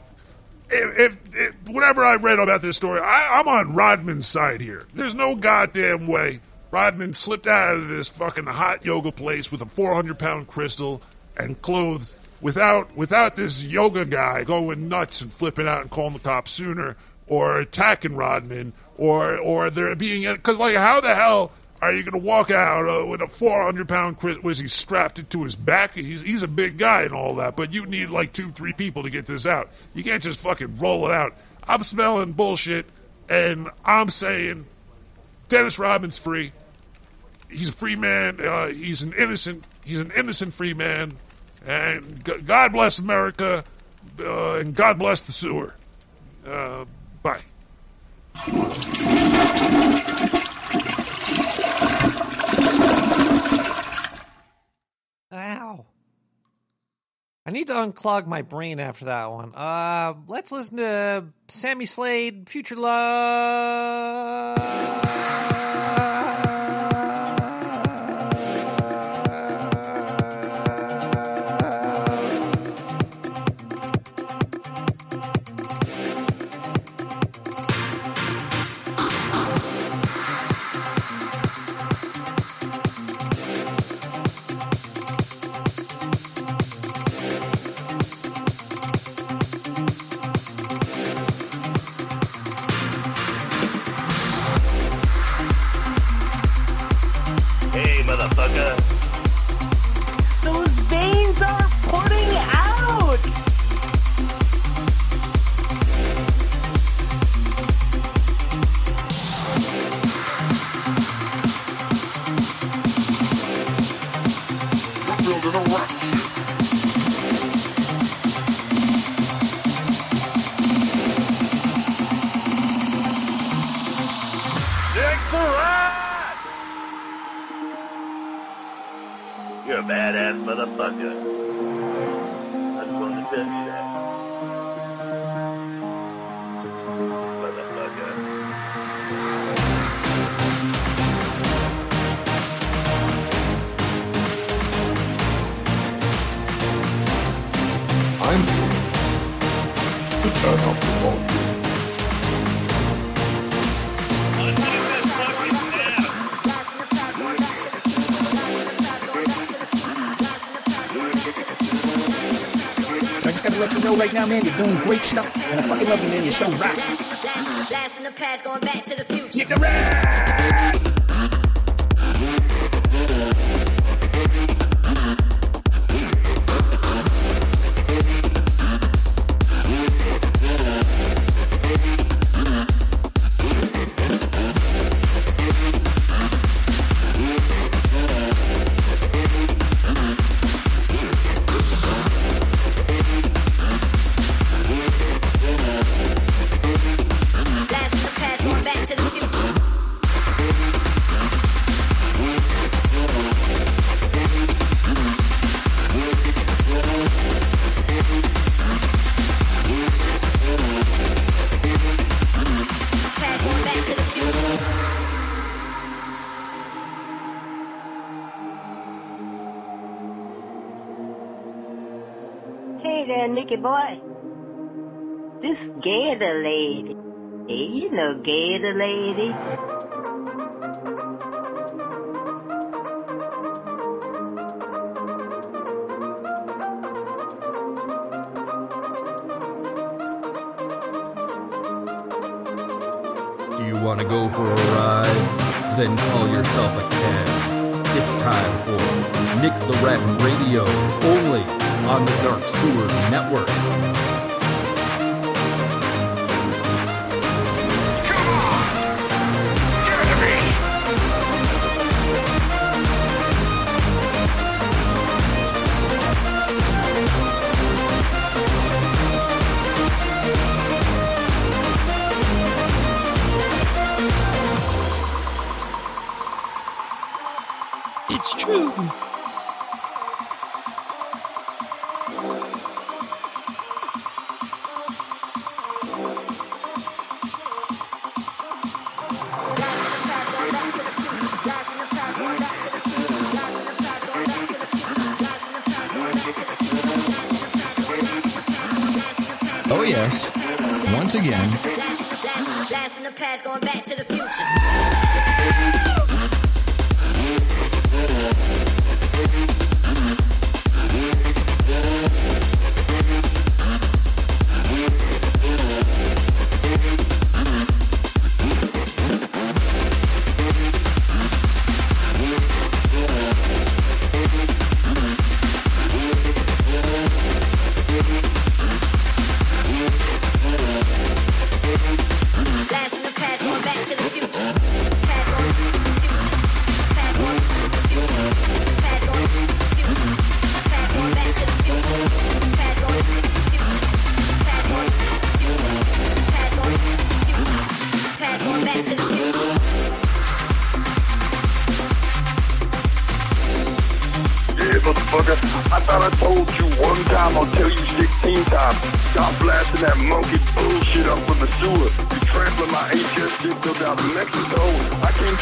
If, if, if whatever I read about this story, I, I'm on Rodman's side here. There's no goddamn way Rodman slipped out of this fucking hot yoga place with a 400 pound crystal and clothes without without this yoga guy going nuts and flipping out and calling the cops sooner or attacking Rodman or or there being because like how the hell are you going to walk out uh, with a 400 pound crystal? Was he strapped it to his back? He's he's a big guy and all that, but you need like two three people to get this out. You can't just fucking roll it out. I'm smelling bullshit, and I'm saying Dennis Rodman's free. He's a free man. Uh, he's an innocent. He's an innocent free man. And God bless America, uh, and God bless the sewer. Uh, bye. Ow. I need to unclog my brain after that one. Uh, let's listen to Sammy Slade, Future Love. こ行った。the lady.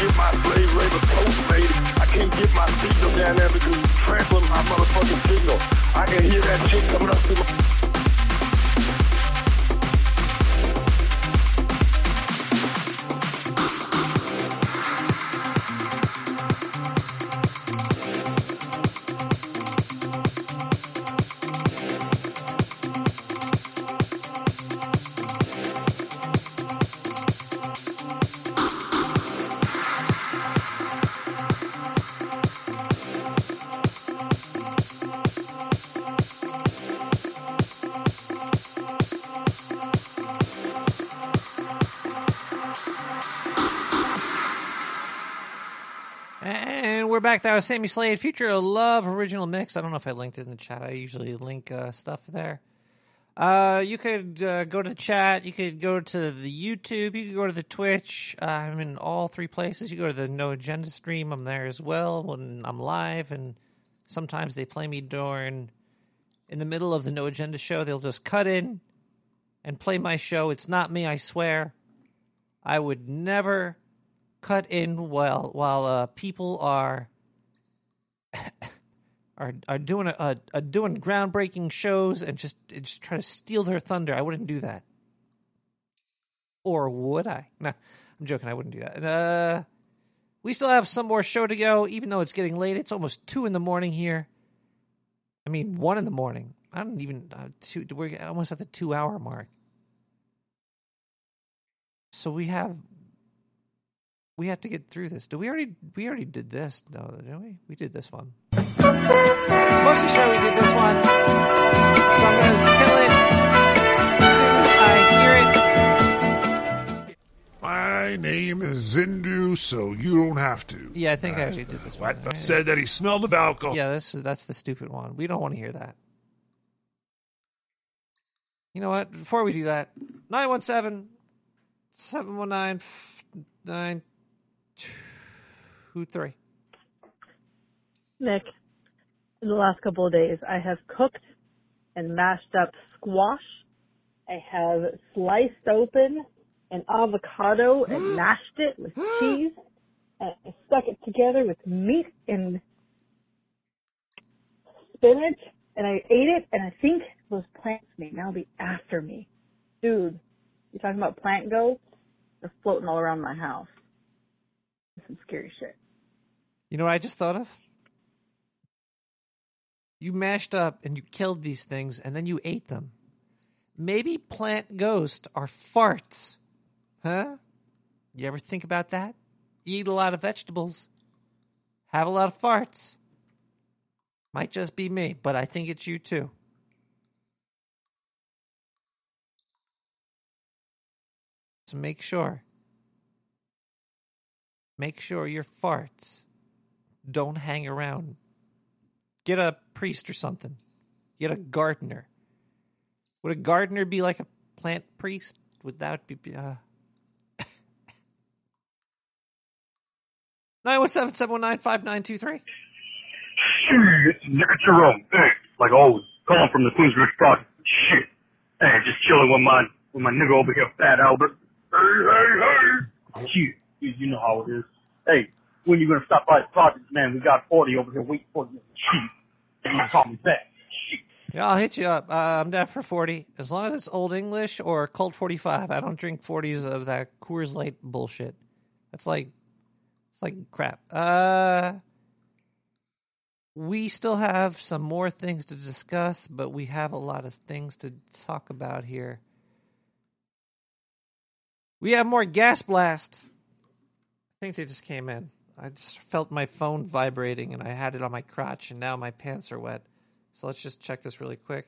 get my slave labor close, baby. I can't get my signal down there because you trampling my motherfucking signal. I can hear that shit coming up to my... back. That was Sammy Slade, Future of Love, original mix. I don't know if I linked it in the chat. I usually link uh, stuff there. Uh, you could uh, go to the chat. You could go to the YouTube. You could go to the Twitch. Uh, I'm in all three places. You go to the No Agenda stream. I'm there as well when I'm live, and sometimes they play me during in the middle of the No Agenda show. They'll just cut in and play my show. It's not me, I swear. I would never cut in while while people are are are doing a, a, a doing groundbreaking shows and just just try to steal their thunder. I wouldn't do that. Or would I? No, I'm joking. I wouldn't do that. Uh, we still have some more show to go, even though it's getting late. It's almost two in the morning here. I mean, one in the morning. I don't even uh, two. We're almost at the two hour mark. So we have we have to get through this. Do we already we already did this? No, didn't we? We did this one. Most of the show we did this one. So I'm gonna just kill it as soon as I hear it. My name is Zindu, so you don't have to. Yeah, I think I already did this one. What? Said that he smelled of alcohol. Yeah, this is that's the stupid one. We don't want to hear that. You know what? Before we do that, 917 719 923. Nick, in the last couple of days, I have cooked and mashed up squash. I have sliced open an avocado and mashed it with cheese. And I stuck it together with meat and spinach, and I ate it. And I think those plants may now be after me, dude. You talking about plant ghosts? They're floating all around my house. Some scary shit. You know what I just thought of? You mashed up and you killed these things and then you ate them. Maybe plant ghosts are farts. Huh? You ever think about that? Eat a lot of vegetables, have a lot of farts. Might just be me, but I think it's you too. So make sure. Make sure your farts don't hang around. Get a priest or something. Get a gardener. Would a gardener be like a plant priest? Would that be uh Nine one seven seven one nine five nine two three. Shit, Nick Jerome. Hey, like always, calling from the Queensbridge Project. Shit. Hey, just chilling with my with my nigga over here, Fat Albert. Hey, hey, hey. Shit, you, you know how it is. Hey, when you gonna stop by the project, man? We got 40 over here waiting for you. Shit. You call me back. Yeah, I'll hit you up. Uh, I'm down for 40. As long as it's Old English or Colt 45. I don't drink 40s of that Coors Light bullshit. That's like, it's like crap. Uh, we still have some more things to discuss, but we have a lot of things to talk about here. We have more gas blast. I think they just came in. I just felt my phone vibrating and I had it on my crotch and now my pants are wet. So let's just check this really quick.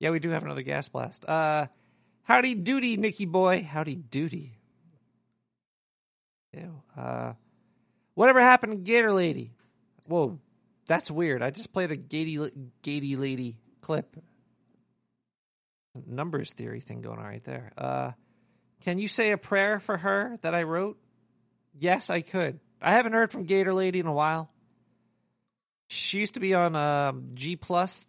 Yeah, we do have another gas blast. Uh howdy doody, Nicky boy. Howdy doody. Ew. Uh whatever happened to Gator Lady? Whoa, that's weird. I just played a Gatey Gatey Lady clip. Numbers theory thing going on right there. Uh can you say a prayer for her that I wrote? Yes, I could. I haven't heard from Gator Lady in a while. She used to be on uh, G Plus,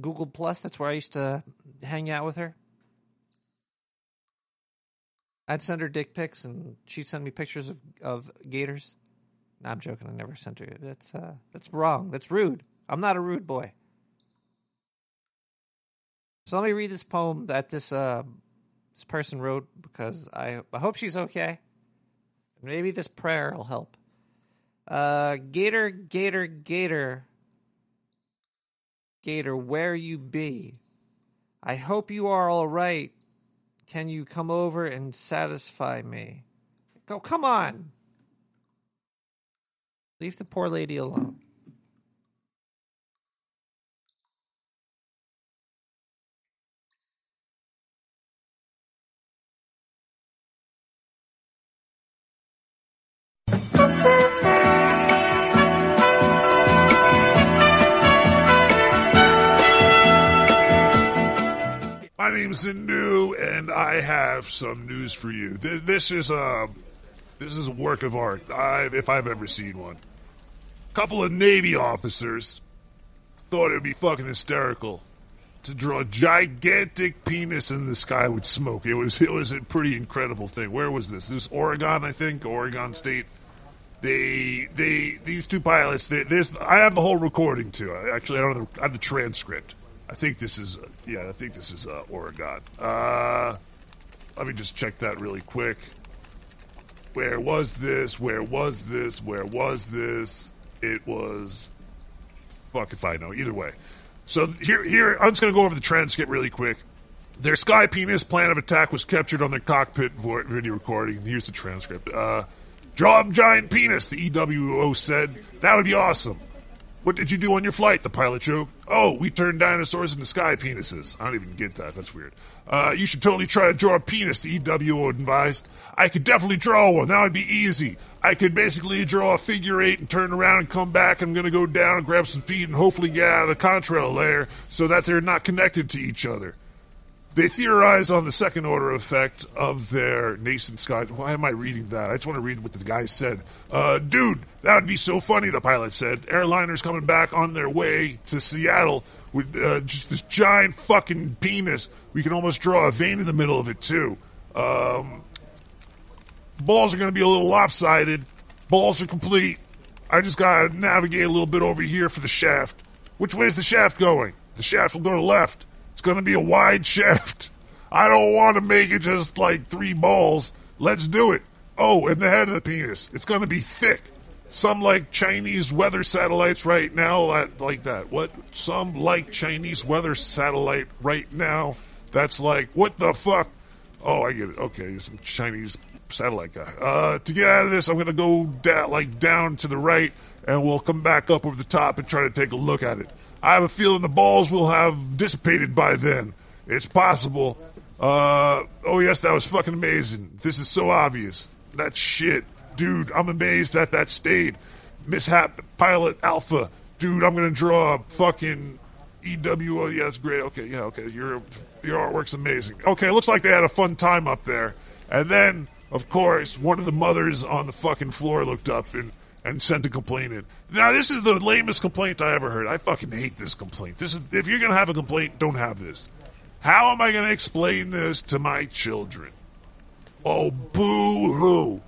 Google Plus. That's where I used to hang out with her. I'd send her dick pics, and she'd send me pictures of, of gators. No, I'm joking. I never sent her. That's uh, that's wrong. That's rude. I'm not a rude boy. So let me read this poem that this uh, this person wrote because I I hope she's okay. Maybe this prayer will help. Uh, Gator, Gator, Gator, Gator, where you be? I hope you are all right. Can you come over and satisfy me? Go, come on. Leave the poor lady alone. Name's Zindu, and I have some news for you. This, is a this is a work of art, I've, if I've ever seen one. A couple of Navy officers thought it would be fucking hysterical to draw a gigantic penis in the sky with smoke. It was it was a pretty incredible thing. Where was this? This Oregon, I think, Oregon State. They they these two pilots. There's I have the whole recording too. Actually, I don't have the, I have the transcript. I think this is yeah. I think this is uh, Oregon. Uh, let me just check that really quick. Where was this? Where was this? Where was this? It was. Fuck if I know. Either way. So here, here I'm just to go over the transcript really quick. Their sky penis plan of attack was captured on their cockpit video recording. Here's the transcript. Uh, draw up giant penis, the EWO said. That would be awesome. What did you do on your flight? The pilot joked. Oh, we turned dinosaurs into sky penises. I don't even get that. That's weird. Uh, you should totally try to draw a penis, the EWO advised. I could definitely draw one. That would be easy. I could basically draw a figure eight and turn around and come back. I'm going to go down and grab some feet and hopefully get out of the contrail layer so that they're not connected to each other. They theorize on the second order effect of their nascent sky. Why am I reading that? I just want to read what the guy said. Uh, dude, that would be so funny, the pilot said. Airliners coming back on their way to Seattle with uh, just this giant fucking penis. We can almost draw a vein in the middle of it, too. Um, balls are going to be a little lopsided. Balls are complete. I just got to navigate a little bit over here for the shaft. Which way is the shaft going? The shaft will go to left. Going to be a wide shaft. I don't want to make it just like three balls. Let's do it. Oh, and the head of the penis. It's going to be thick. Some like Chinese weather satellites right now, like, that. What? Some like Chinese weather satellite right now. That's like, what the fuck? Oh, I get it. Okay, some Chinese satellite guy. Uh, to get out of this, I'm going to go down, like down to the right, and we'll come back up over the top and try to take a look at it. I have a feeling the balls will have dissipated by then. It's possible. Uh, oh yes, that was fucking amazing. This is so obvious. That shit. Dude, I'm amazed that that stayed. Mishap Pilot Alpha. Dude, I'm gonna draw a fucking EWO. Yeah, that's great. Okay, yeah, okay. Your, your artwork's amazing. Okay, looks like they had a fun time up there. And then, of course, one of the mothers on the fucking floor looked up and and sent a complaint in. Now, this is the lamest complaint I ever heard. I fucking hate this complaint. This is if you're gonna have a complaint, don't have this. How am I gonna explain this to my children? Oh, boo hoo.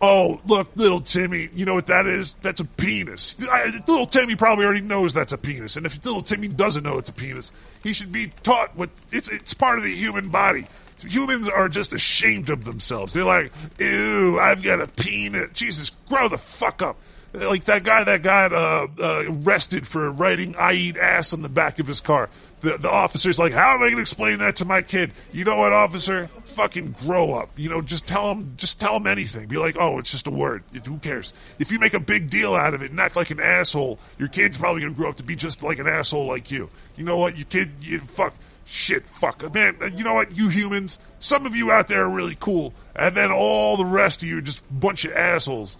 Oh, look, little Timmy, you know what that is? That's a penis. I, little Timmy probably already knows that's a penis, and if little Timmy doesn't know it's a penis, he should be taught what it's. It's part of the human body. Humans are just ashamed of themselves. They're like, ew, I've got a penis. Jesus, grow the fuck up. Like that guy that got uh, uh, arrested for writing "I eat ass" on the back of his car. The the officer's like, "How am I going to explain that to my kid?" You know what, officer? Fucking grow up. You know, just tell him, just tell him anything. Be like, "Oh, it's just a word. Who cares?" If you make a big deal out of it and act like an asshole, your kid's probably going to grow up to be just like an asshole like you. You know what? Your kid, you fuck shit, fuck, man. You know what? You humans, some of you out there are really cool, and then all the rest of you are just bunch of assholes.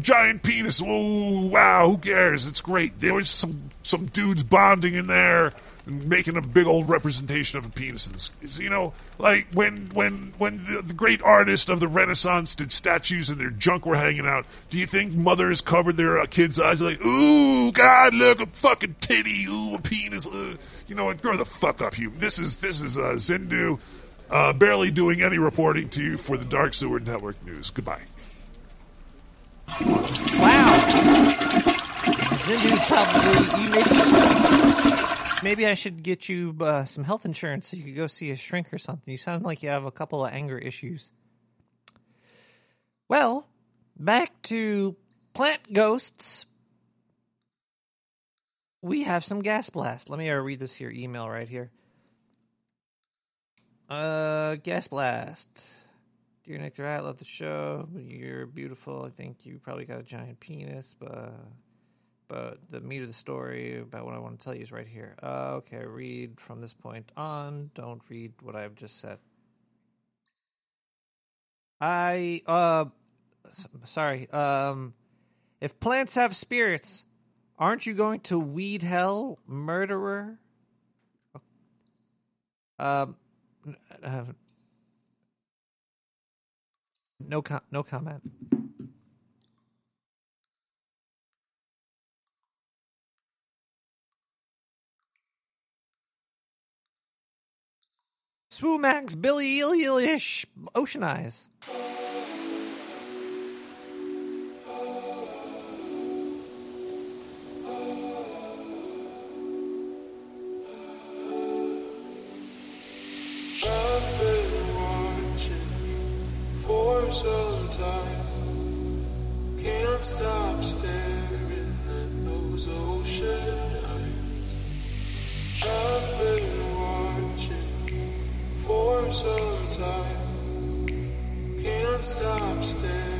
Giant penis. Oh wow, who cares? It's great. There was some some dudes bonding in there and making a big old representation of a penis. You know, like when when when the, the great artists of the Renaissance did statues and their junk were hanging out. Do you think mothers covered their uh, kids' eyes like, ooh, God, look a fucking titty, ooh, a penis. Uh. You know what? Grow the fuck up, you. This is this is uh, Zindu, uh, barely doing any reporting to you for the Dark Sewer Network News. Goodbye. Wow. Zindu probably you maybe maybe I should get you uh, some health insurance so you could go see a shrink or something. You sound like you have a couple of anger issues. Well, back to plant ghosts. We have some gas blast. Let me uh, read this here email right here. Uh, gas blast. Dear Nick, I love the show. You're beautiful. I think you probably got a giant penis, but but the meat of the story about what I want to tell you is right here. Uh, okay, read from this point on. Don't read what I've just said. I uh, sorry. Um, if plants have spirits, aren't you going to weed hell, murderer? Um, uh, no com- no comment. Swoomax, Billie Eilish, Ocean Eyes. Some time. Can't stop staring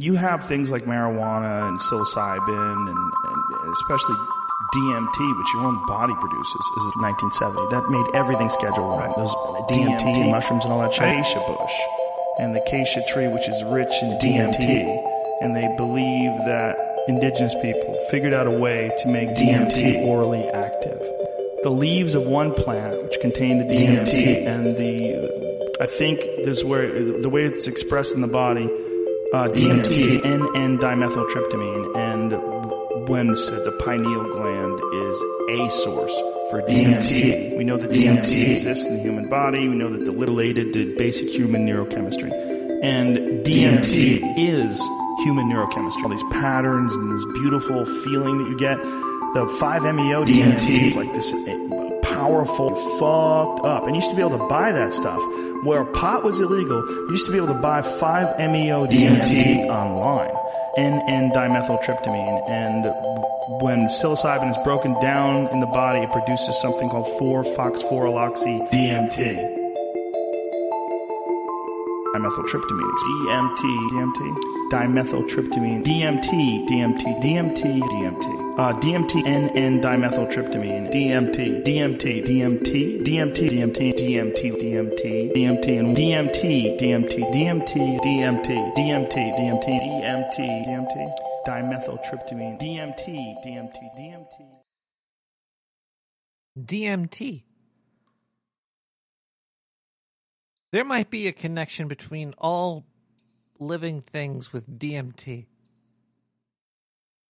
You have things like marijuana and psilocybin and, and especially DMT, which your own body produces, is 1970. That made everything scheduled right. Those DMT, and mushrooms and all that shit. Acacia bush and the acacia tree, which is rich in DMT. And they believe that indigenous people figured out a way to make DMT orally active. The leaves of one plant, which contain the DMT, and the, I think this where, the way it's expressed in the body, uh, DMT is N-N dimethyltryptamine, and when said the pineal gland is a source for DMT. We know that DMT exists in the human body. We know that the related to basic human neurochemistry, and DMT is human neurochemistry. All these patterns and this beautiful feeling that you get. The 5-MeO DMT is like this uh, powerful, fucked up, and you used to be able to buy that stuff. Where pot was illegal, you used to be able to buy 5-MeO DMT online. N-N dimethyltryptamine. And when psilocybin is broken down in the body, it produces something called 4-phosphoryloxy DMT. Dimethyltryptamine. DMT. DMT. Dimethyltryptamine. DMT. DMT. DMT. DMT. Uh, DMT. NN dimethyltryptamine. DMT. DMT. DMT. DMT. DMT. DMT. DMT. DMT. And DMT. DMT. DMT. DMT. DMT. DMT. DMT. DMT. Dimethyltryptamine. DMT. DMT. DMT. DMT. There might be a connection between all living things with DMT.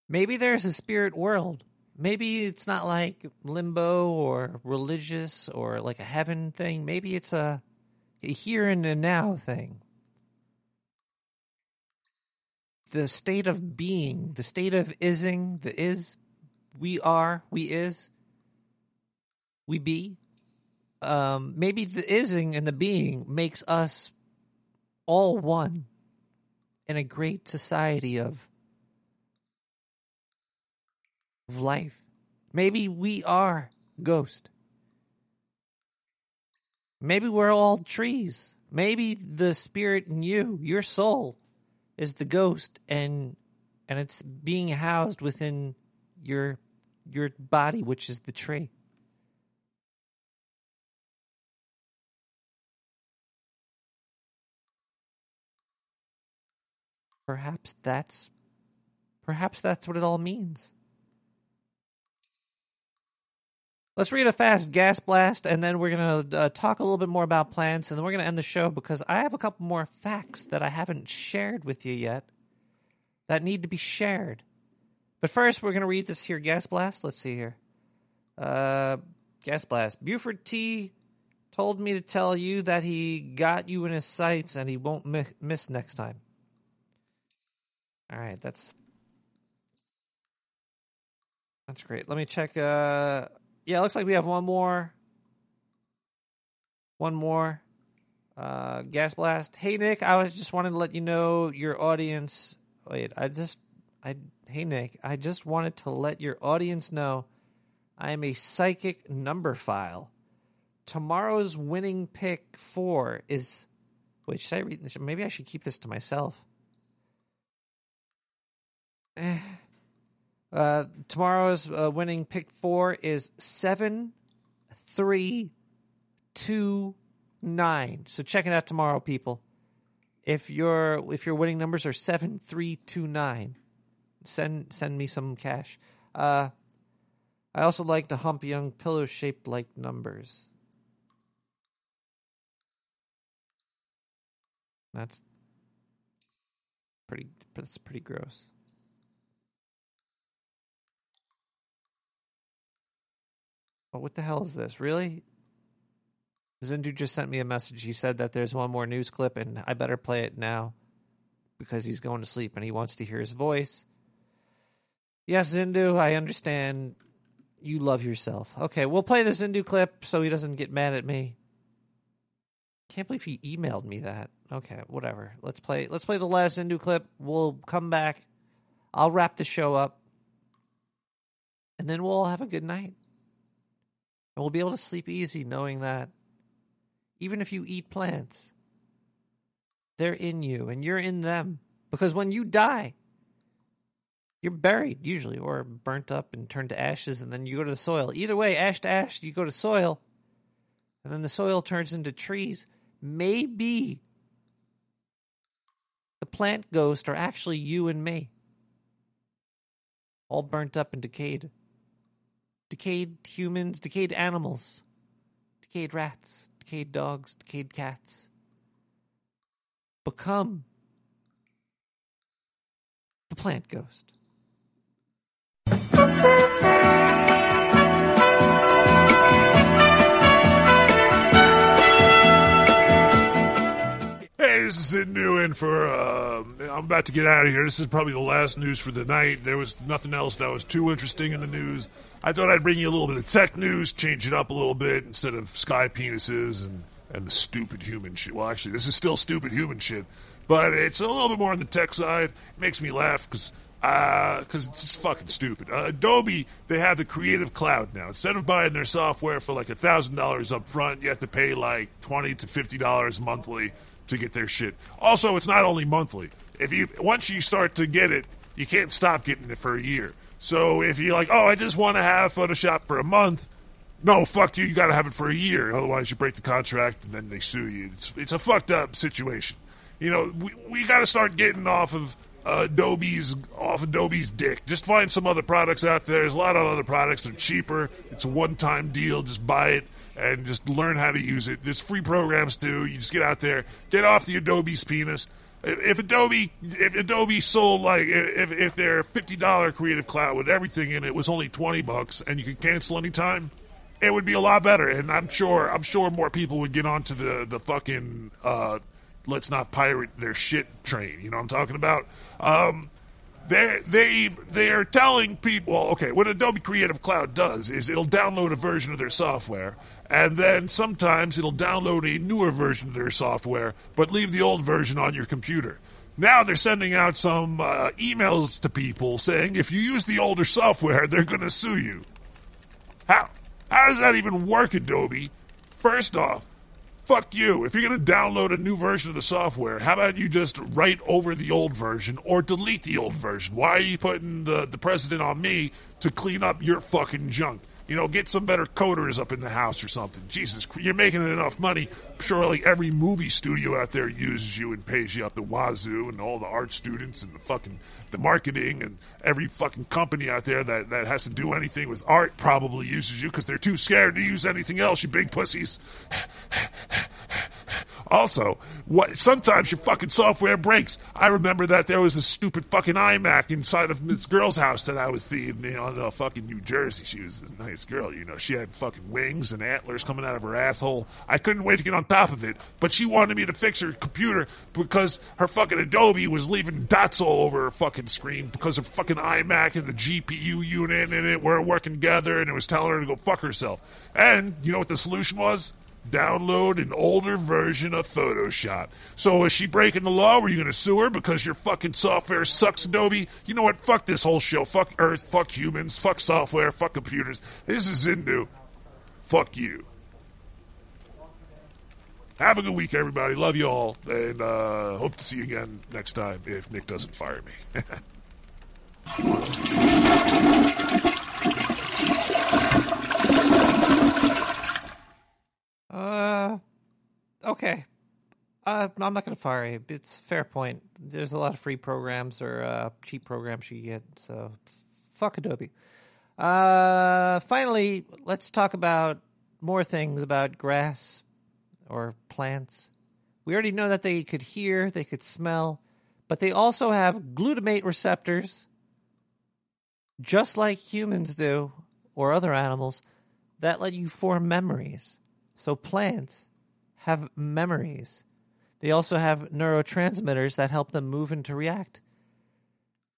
Maybe there's a spirit world. Maybe it's not like limbo or religious or like a heaven thing. Maybe it's a, a here and a now thing. The state of being, the state of ising, the is, we are, we is, we be. Um, maybe the ising and the being makes us all one in a great society of of life. Maybe we are ghost. Maybe we're all trees. Maybe the spirit in you, your soul, is the ghost and and it's being housed within your your body, which is the tree. Perhaps that's perhaps that's what it all means. Let's read a fast gas blast, and then we're going to uh, talk a little bit more about plants, and then we're going to end the show because I have a couple more facts that I haven't shared with you yet that need to be shared. But first, we're going to read this here gas blast. Let's see here. Uh, gas blast. Buford T told me to tell you that he got you in his sights and he won't mi- miss next time. All right, that's that's great. Let me check. Uh, yeah, it looks like we have one more. One more. Uh, gas blast. Hey Nick, I was just wanted to let you know your audience. Wait, I just, I. Hey Nick, I just wanted to let your audience know I am a psychic number file. Tomorrow's winning pick four is. Wait, should I read? this? Maybe I should keep this to myself. Eh. Uh, tomorrow's uh, winning pick four is seven, three, two, nine. So check it out tomorrow, people. If your if your winning numbers are seven, three, two, nine, send send me some cash. Uh, I also like to hump young pillow shaped like numbers. That's pretty. That's pretty gross. Oh, what the hell is this? Really? Zindu just sent me a message. He said that there's one more news clip, and I better play it now because he's going to sleep and he wants to hear his voice. Yes, Zindu, I understand. You love yourself. Okay, we'll play the Zindu clip so he doesn't get mad at me. Can't believe he emailed me that. Okay, whatever. Let's play. Let's play the last Zindu clip. We'll come back. I'll wrap the show up, and then we'll all have a good night. And we'll be able to sleep easy knowing that even if you eat plants, they're in you and you're in them. Because when you die, you're buried usually or burnt up and turned to ashes and then you go to the soil. Either way, ash to ash, you go to soil. And then the soil turns into trees. Maybe the plant ghosts are actually you and me. All burnt up and decayed decayed humans, decayed animals, decayed rats, decayed dogs, decayed cats. Become the plant ghost. This is Sid Newen for. Uh, I'm about to get out of here. This is probably the last news for the night. There was nothing else that was too interesting in the news. I thought I'd bring you a little bit of tech news, change it up a little bit instead of sky penises and and the stupid human shit. Well, actually, this is still stupid human shit, but it's a little bit more on the tech side. It makes me laugh because because it's just fucking stupid. Uh, Adobe, they have the Creative Cloud now. Instead of buying their software for like a thousand dollars up front, you have to pay like twenty to fifty dollars monthly to get their shit. Also, it's not only monthly. If you once you start to get it, you can't stop getting it for a year. So if you're like, oh, I just want to have Photoshop for a month, no, fuck you. You got to have it for a year. Otherwise, you break the contract and then they sue you. It's, it's a fucked up situation. You know, we, we got to start getting off of Adobe's off Adobe's dick. Just find some other products out there. There's a lot of other products that are cheaper. It's a one-time deal. Just buy it and just learn how to use it. There's free programs too. You just get out there, get off the Adobe's penis, If, if Adobe, if Adobe sold like if if their fifty dollar Creative Cloud with everything in it was only twenty bucks and you could cancel anytime, it would be a lot better. And I'm sure I'm sure more people would get onto the the fucking uh, let's not pirate their shit train. You know what I'm talking about? Um, they they they are telling people okay what adobe creative cloud does is it'll download a version of their software and then sometimes it'll download a newer version of their software but leave the old version on your computer now they're sending out some uh, emails to people saying if you use the older software they're going to sue you how how does that even work adobe first off fuck you. If you're going to download a new version of the software, how about you just write over the old version or delete the old version? Why are you putting the, the president on me to clean up your fucking junk? You know, get some better coders up in the house or something. Jesus, you're making enough money. Surely every movie studio out there uses you and pays you up the wazoo, and all the art students and the fucking the marketing and every fucking company out there that, that has to do anything with art probably uses you because they're too scared to use anything else. You big pussies. Also, what sometimes your fucking software breaks. I remember that there was a stupid fucking iMac inside of this girl's house that I was thieving, you know, in uh, fucking New Jersey. She was a nice girl, you know. She had fucking wings and antlers coming out of her asshole. I couldn't wait to get on top of it, but she wanted me to fix her computer because her fucking Adobe was leaving dots all over her fucking screen because her fucking iMac and the GPU unit in it weren't working together, and it was telling her to go fuck herself. And you know what the solution was? Download an older version of Photoshop. So is she breaking the law? Were you going to sue her because your fucking software sucks, Adobe? You know what? Fuck this whole show. Fuck Earth. Fuck humans. Fuck software. Fuck computers. This is Zindu. Fuck you. Have a good week, everybody. Love you all, and uh, hope to see you again next time if Nick doesn't fire me. Uh, okay. Uh, I'm not going to fire you. It's fair point. There's a lot of free programs or uh, cheap programs you get. So, fuck Adobe. Uh, finally, let's talk about more things about grass or plants. We already know that they could hear, they could smell, but they also have glutamate receptors, just like humans do or other animals, that let you form memories. So plants have memories. They also have neurotransmitters that help them move and to react.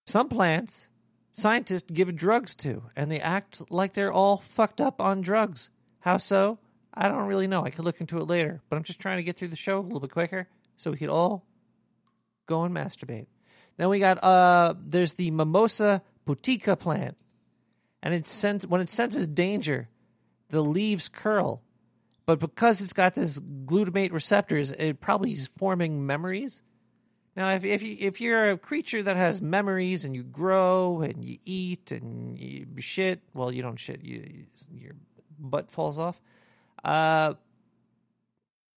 Some plants, scientists give drugs to, and they act like they're all fucked up on drugs. How so? I don't really know. I could look into it later, but I'm just trying to get through the show a little bit quicker so we could all go and masturbate. Then we got uh there's the Mimosa pudica plant. And it sens- when it senses danger, the leaves curl but because it's got this glutamate receptors, it probably is forming memories. Now, if if you if you're a creature that has memories and you grow and you eat and you shit, well, you don't shit, you, your butt falls off. Uh,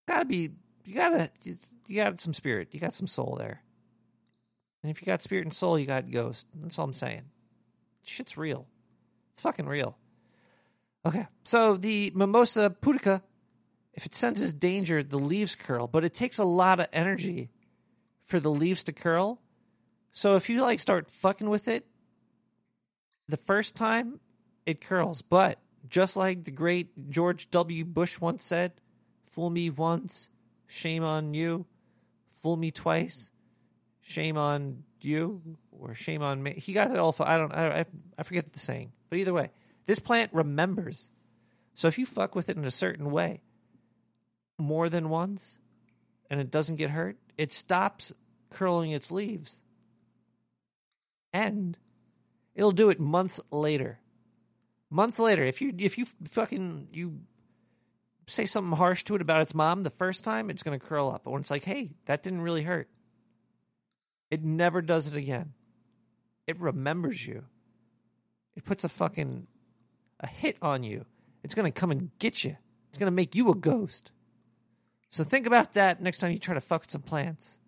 gotta be you gotta you got some spirit, you got some soul there. And if you got spirit and soul, you got ghost. That's all I'm saying. Shit's real. It's fucking real. Okay, so the Mimosa pudica if it senses danger, the leaves curl, but it takes a lot of energy for the leaves to curl. So if you like start fucking with it, the first time it curls, but just like the great George W. Bush once said, fool me once, shame on you. Fool me twice, shame on you, or shame on me. He got it all. I don't. I, I forget the saying, but either way, this plant remembers. So if you fuck with it in a certain way, more than once and it doesn't get hurt, it stops curling its leaves. And it'll do it months later. Months later, if you if you fucking you say something harsh to it about its mom the first time, it's going to curl up. When it's like, "Hey, that didn't really hurt." It never does it again. It remembers you. It puts a fucking a hit on you. It's going to come and get you. It's going to make you a ghost. So think about that next time you try to fuck some plants.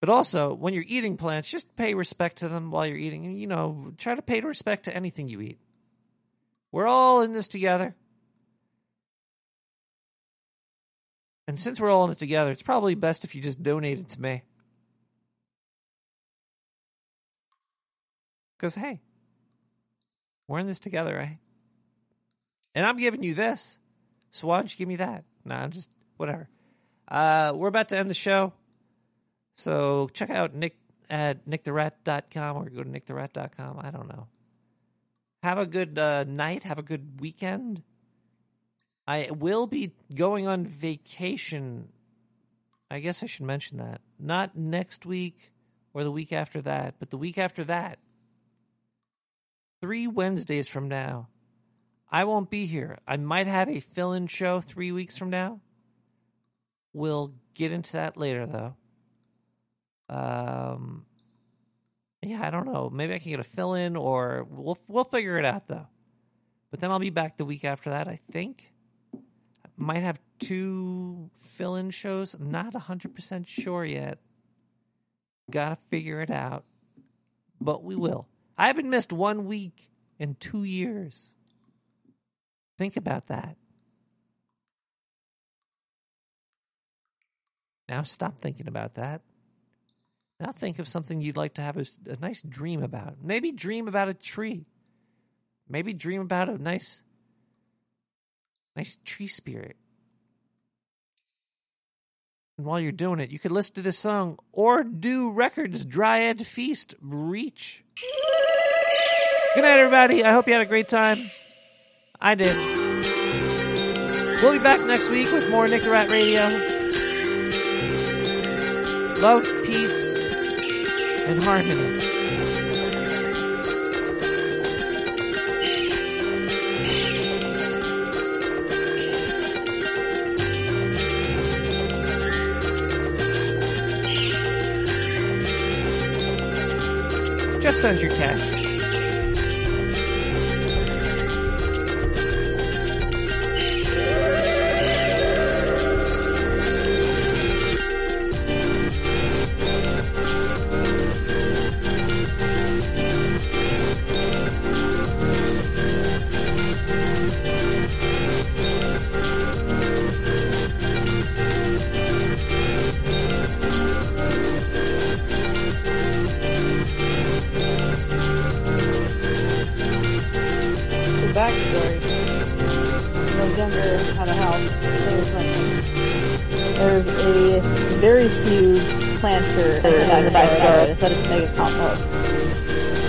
But also, when you're eating plants, just pay respect to them while you're eating. You know, try to pay respect to anything you eat. We're all in this together. And since we're all in it together, it's probably best if you just donate it to me. Because, hey, we're in this together, right? And I'm giving you this, so why don't you give me that? No, I'm just whatever. Uh, we're about to end the show. So check out Nick at nicktherat.com or go to nicktherat.com. I don't know. Have a good uh, night. Have a good weekend. I will be going on vacation. I guess I should mention that. Not next week or the week after that, but the week after that. Three Wednesdays from now. I won't be here. I might have a fill in show three weeks from now. We'll get into that later, though. Um, yeah, I don't know. Maybe I can get a fill in, or we'll we'll figure it out though. But then I'll be back the week after that. I think I might have two fill in shows. I'm not hundred percent sure yet. Gotta figure it out, but we will. I haven't missed one week in two years. Think about that. Now stop thinking about that. Now think of something you'd like to have a, a nice dream about. Maybe dream about a tree. Maybe dream about a nice, nice tree spirit. And while you're doing it, you could listen to this song or do records Dryad Feast Reach. Good night, everybody. I hope you had a great time. I did. We'll be back next week with more Nick Radio. Love, peace, and harmony. Just send your cash.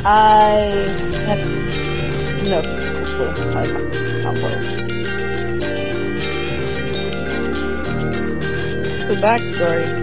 I have no clue how to compost. The backstory.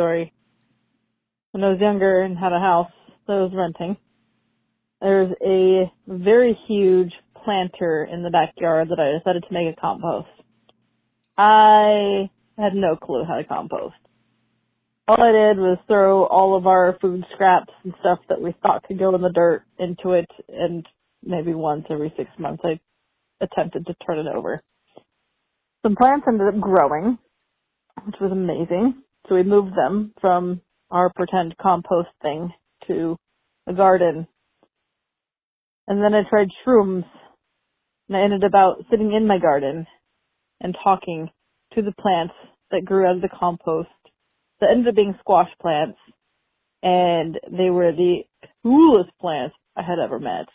Backstory. When I was younger and had a house that I was renting, there's a very huge planter in the backyard that I decided to make a compost. I had no clue how to compost. All I did was throw all of our food scraps and stuff that we thought could go in the dirt into it, and maybe once every six months I attempted to turn it over. Some plants ended up growing, which was amazing. So we moved them from our pretend compost thing to a garden. And then I tried shrooms, and I ended up sitting in my garden and talking to the plants that grew out of the compost that ended up being squash plants. And they were the coolest plants I had ever met.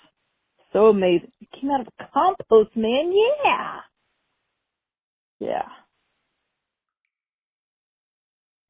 So amazing. It came out of compost, man. Yeah. Yeah.